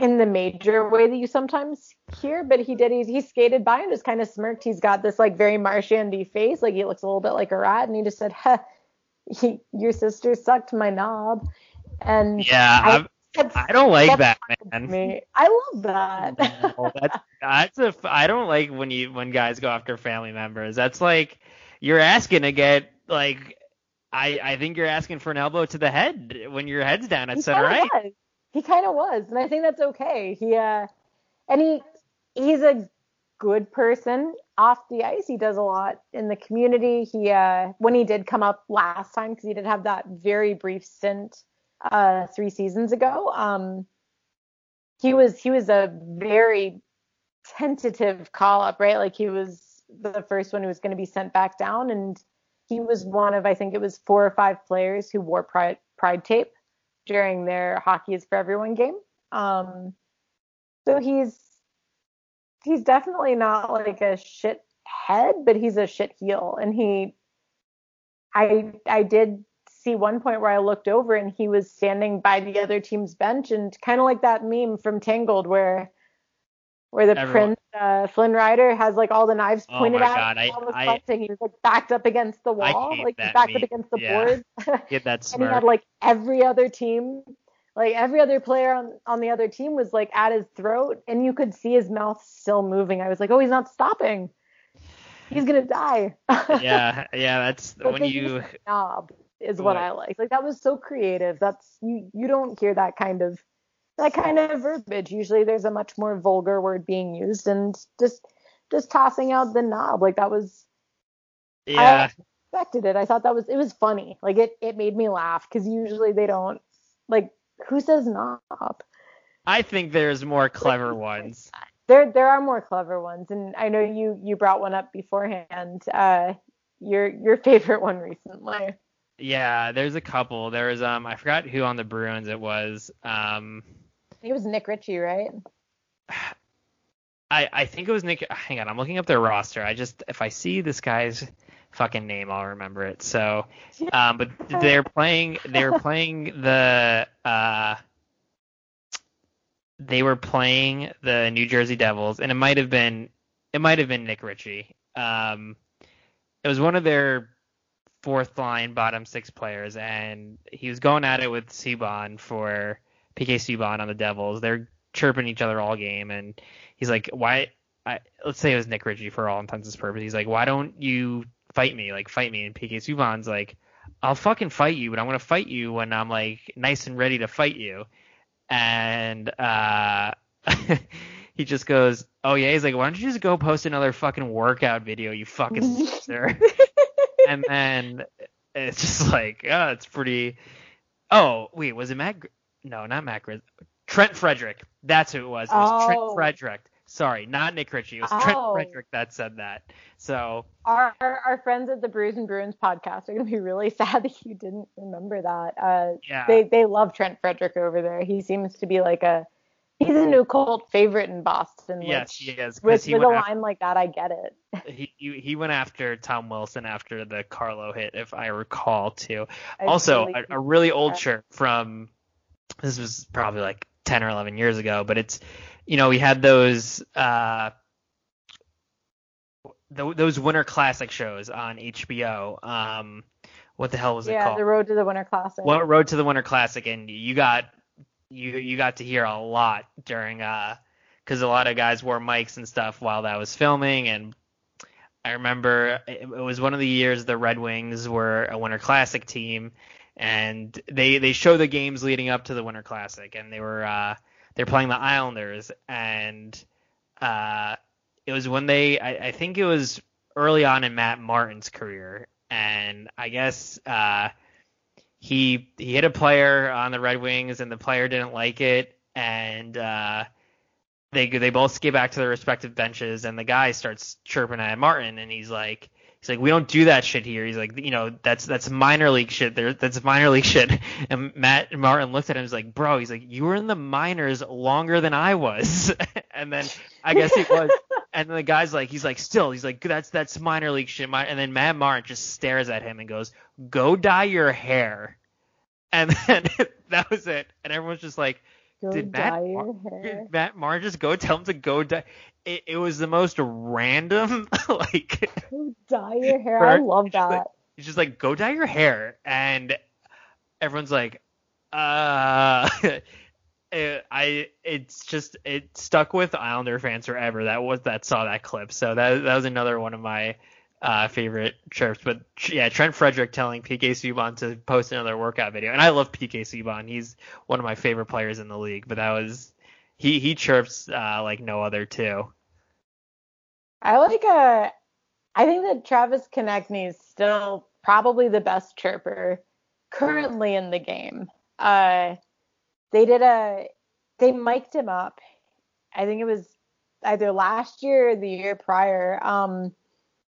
in the major way that you sometimes hear, but he did. He, he skated by and just kind of smirked. He's got this like very Marchandy face, like he looks a little bit like a rat, and he just said, huh, he, "Your sister sucked my knob." And Yeah, I- I, I don't like that, man. me. I love that. No, that's that's a I don't like when you when guys go after family members. That's like you're asking to get like I I think you're asking for an elbow to the head when your head's down at he center right. was. He kind of was, and I think that's okay. He uh, and he he's a good person off the ice. He does a lot in the community. He uh, when he did come up last time because he did have that very brief stint uh three seasons ago. Um, he was he was a very tentative call up, right? Like he was the first one who was going to be sent back down, and he was one of I think it was four or five players who wore pride pride tape during their hockey is for everyone game. Um, so he's he's definitely not like a shit head, but he's a shit heel, and he I I did see one point where I looked over and he was standing by the other team's bench and kind of like that meme from Tangled where where the Everyone- prince uh, Flynn Rider has like all the knives Oh pointed at God, him. Was I- He was like backed up against the wall, like backed meme. up against the Yeah. board. <laughs> Get that <laughs> and he had like every other team like every other player on, on the other team was like at his throat and you could see his mouth still moving i was like oh he's not stopping he's gonna die <laughs> yeah, yeah, that's when you knob is what i like like that was so creative that's you you don't hear that kind of that kind of verbiage usually there's a much more vulgar word being used and just just tossing out the knob like that was yeah. expected it. I thought that was it was funny. Like it it made me laugh because usually they don't like who says knob. I think there's more clever <laughs> ones. There there are more clever ones, and I know you you brought one up beforehand. Uh, your your favorite one recently. Yeah, there's a couple. There was um I forgot who on the Bruins it was. Um I think it was Nick Ritchie, right? I I think it was Nick. Hang on, I'm looking up their roster. I just if I see this guy's fucking name, I'll remember it. So, um, but they're playing. They were <laughs> playing the. Uh, they were playing the New Jersey Devils, and it might have been. It might have been Nick Ritchie. Um, it was one of their fourth line bottom six players, and he was going at it with Subban for PK Subban on the Devils. They're chirping each other all game, and he's like, "Why?" I, let's say it was Nick Ritchie for all intents and purposes. He's like, "Why don't you fight me? Like, fight me." And PK Subban's like, "I'll fucking fight you, but I'm gonna fight you when I'm like nice and ready to fight you." And uh, <laughs> he just goes, "Oh yeah." He's like, "Why don't you just go post another fucking workout video, you fucking <laughs> loser?" and then it's just like, oh, it's pretty. Oh wait, was it Matt? No, not Matt Grizz. Trent Frederic. That's who it was. It was Trent Oh. Frederic. Sorry, not Nick Ritchie. It was Trent Oh. Frederic that said that. So Our, our our friends at the Brews and Bruins podcast are gonna be really <laughs> sad that you didn't remember that. Uh, yeah, they they love Trent Frederic over there. He seems to be like a he's a new cult favorite in Boston. yes, which, he is. with he with a went, line like that, I get it. <laughs> he, he he went after Tom Wilson after the Carlo hit, if I recall too. I also, really- a, a really old Yeah. shirt from this was probably like 10 or 11 years ago, but it's you know we had those uh th- those Winter Classic shows on HBO. Um, what the hell was it yeah, called? the road to the Winter Classic. What Road to the Winter Classic, and you got you you got to hear a lot during uh because a lot of guys wore mics and stuff while that was filming, and I remember it, it was one of the years the Red Wings were a Winter Classic team, and they they show the games leading up to the Winter Classic, and they were uh they're playing the Islanders, and uh it was when they I, I think it was early on in Matt Martin's career, and I guess uh he he hit a player on the Red Wings and the player didn't like it and uh they they both get back to their respective benches and the guy starts chirping at Martin and he's like he's like we don't do that shit here he's like you know that's that's minor league shit there that's minor league shit <laughs> and Matt Martin looked at him and was like bro he's like you were in the minors longer than I was <laughs> and then I guess he was <laughs> And then the guy's like, he's like, still, he's like, that's that's minor league shit. And then Matt Martin just stares at him and goes, "Go dye your hair." And then that was it. And everyone's just like, Go did Matt, dye Mar- your hair. did Matt just go tell him to go dye? It, it was the most random, <laughs> like, Go dye your hair. I love It's just like- that. he's just like, go dye your hair. And everyone's like, uh. <laughs> it, I it's just it stuck with Islander fans forever. That was that saw that clip. So that that was another one of my uh, favorite chirps. But yeah, Trent Frederic telling PK Subban to post another workout video, and I love PK Subban. He's one of my favorite players in the league. But that was he he chirps uh, like no other too. I like uh I think that Travis Konecny is still probably the best chirper currently in the game. Uh they did a they mic'd him up. I think it was either last year or the year prior. Um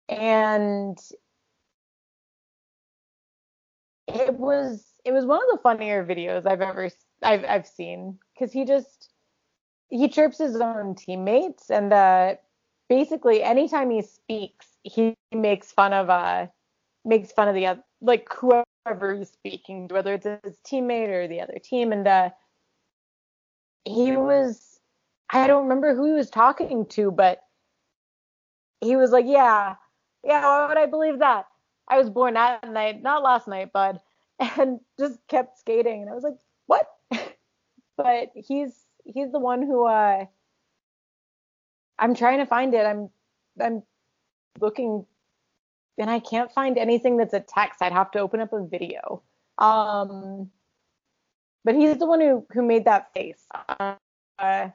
and it was it was one of the funnier videos I've ever I've I've seen. Cuz he just he chirps his own teammates and uh basically anytime he speaks he makes fun of uh makes fun of the other like whoever he's speaking to, whether it's his teammate or the other team. And uh he was I don't remember who he was talking to but he was like yeah yeah why would I believe that I was born that night not last night bud <laughs> and just kept skating and I was like what <laughs> but he's he's the one who uh I'm trying to find it. I'm I'm looking and I can't find anything that's a text. I'd have to open up a video. Um but he's the one who who made that face uh,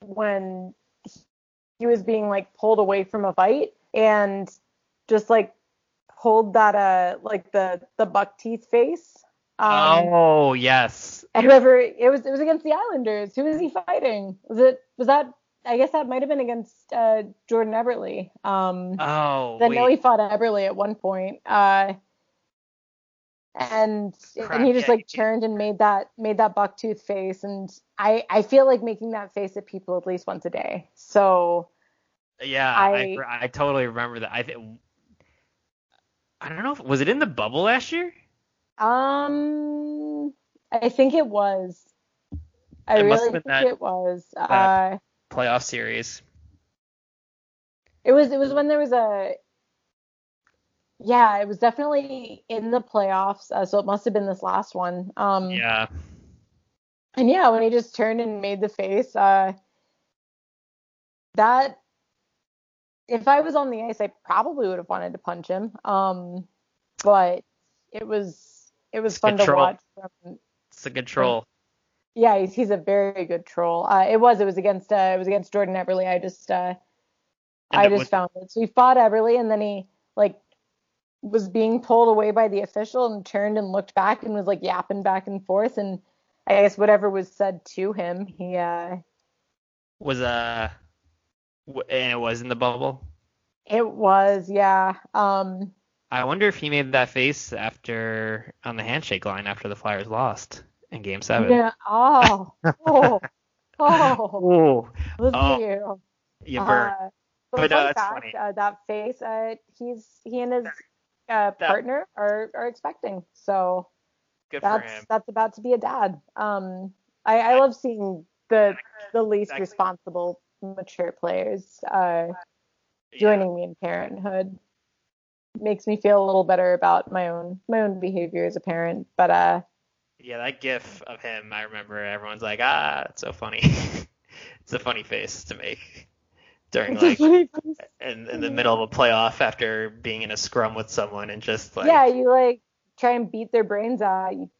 when he was being like pulled away from a fight and just like hold that uh like the the buck teeth face. Um, oh yes, and whoever it was, it was against the Islanders. Who was he fighting? Was it was that? I guess that might have been against uh, Jordan Eberle. Um, oh I know he fought Eberle at one point. Uh, and Crap, and he just like turned and made that made that buck tooth face. And I I feel like making that face at people at least once a day. So yeah, I, I- I totally remember that. I think I don't know if was it in the bubble last year. um, I think it was. I It really think that- it was. Uh, playoff series. It was it was when there was a yeah, it was definitely in the playoffs, uh, so it must have been this last one. Um Yeah. and yeah, when he just turned and made the face, uh that if I was on the ice, I probably would have wanted to punch him. Um but it was it was It's fun to control. watch from It's a control. yeah, he's he's a very good troll. Uh, it was it was against uh, it was against Jordan Eberle. I just uh, I just was- found it. So he fought Eberle, and then he like was being pulled away by the official and turned and looked back and was like yapping back and forth. And I guess whatever was said to him, he uh, was uh and it was in the bubble. it was yeah. Um, I wonder if he made that face after on the handshake line after the Flyers lost in Game Seven. yeah. Oh, oh, <laughs> oh, Oh, look Oh, you. you burn. Uh, but, But, uh, fact. Uh, that face, uh, he's he and his uh, partner are are expecting. So Good for that's him. that's about to be a dad. Um, I, I love seeing the the least Exactly. responsible mature players uh, Yeah. joining me in parenthood. Makes me feel a little better about my own my own behavior as a parent. But uh, Yeah, that gif of him, I remember everyone's like, ah, it's so funny. <laughs> it's a funny face to make during like in, in the middle of a playoff after being in a scrum with someone and just like yeah, you like try and beat their brains out. You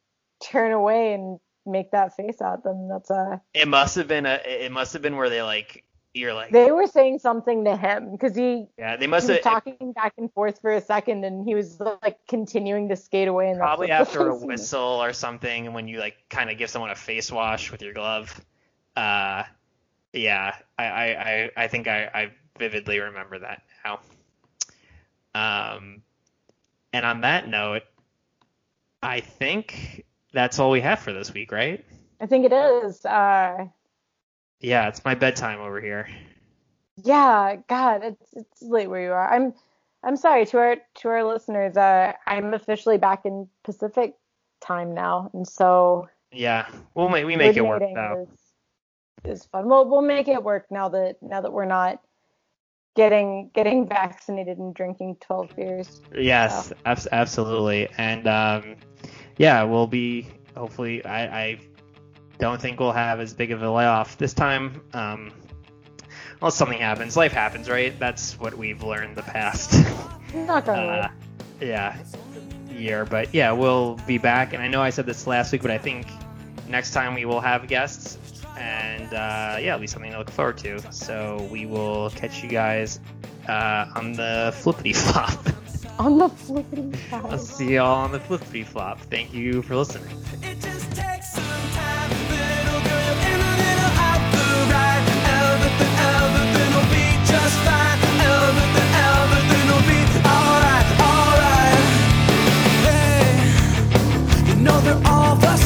turn away and make that face at them. That's uh it must have been a it must have been where they like you're like they were saying something to him because he, yeah they must have talking back and forth for a second and he was like continuing to skate away and probably after a <laughs> whistle or something when you like kind of give someone a face wash with your glove uh yeah i i i, I think I, I vividly remember that now. Um and on that note i think that's all we have for this week right? I think it is. Uh, yeah it's my bedtime over here Yeah, God, it's it's late where you are. I'm I'm sorry to our to our listeners. Uh, I'm officially back in Pacific time now, and so Yeah, we'll make we make it work though. Is, is fun. We'll we'll make it work now that now that we're not getting getting vaccinated and drinking 12 beers. Yes, abs- absolutely. And um, yeah, we'll be hopefully. I, I don't think we'll have as big of a layoff this time. Um, unless something happens, life happens, right? That's what we've learned the past. Knock on wood. uh, yeah, year. But yeah, we'll be back. And I know I said this last week, but I think next time we will have guests. And uh, yeah, it'll be something to look forward to. So we will catch you guys uh, on the flippity flop. <laughs> on the flippity I'll see y'all on the flippity flop. Thank you for listening. It just after all the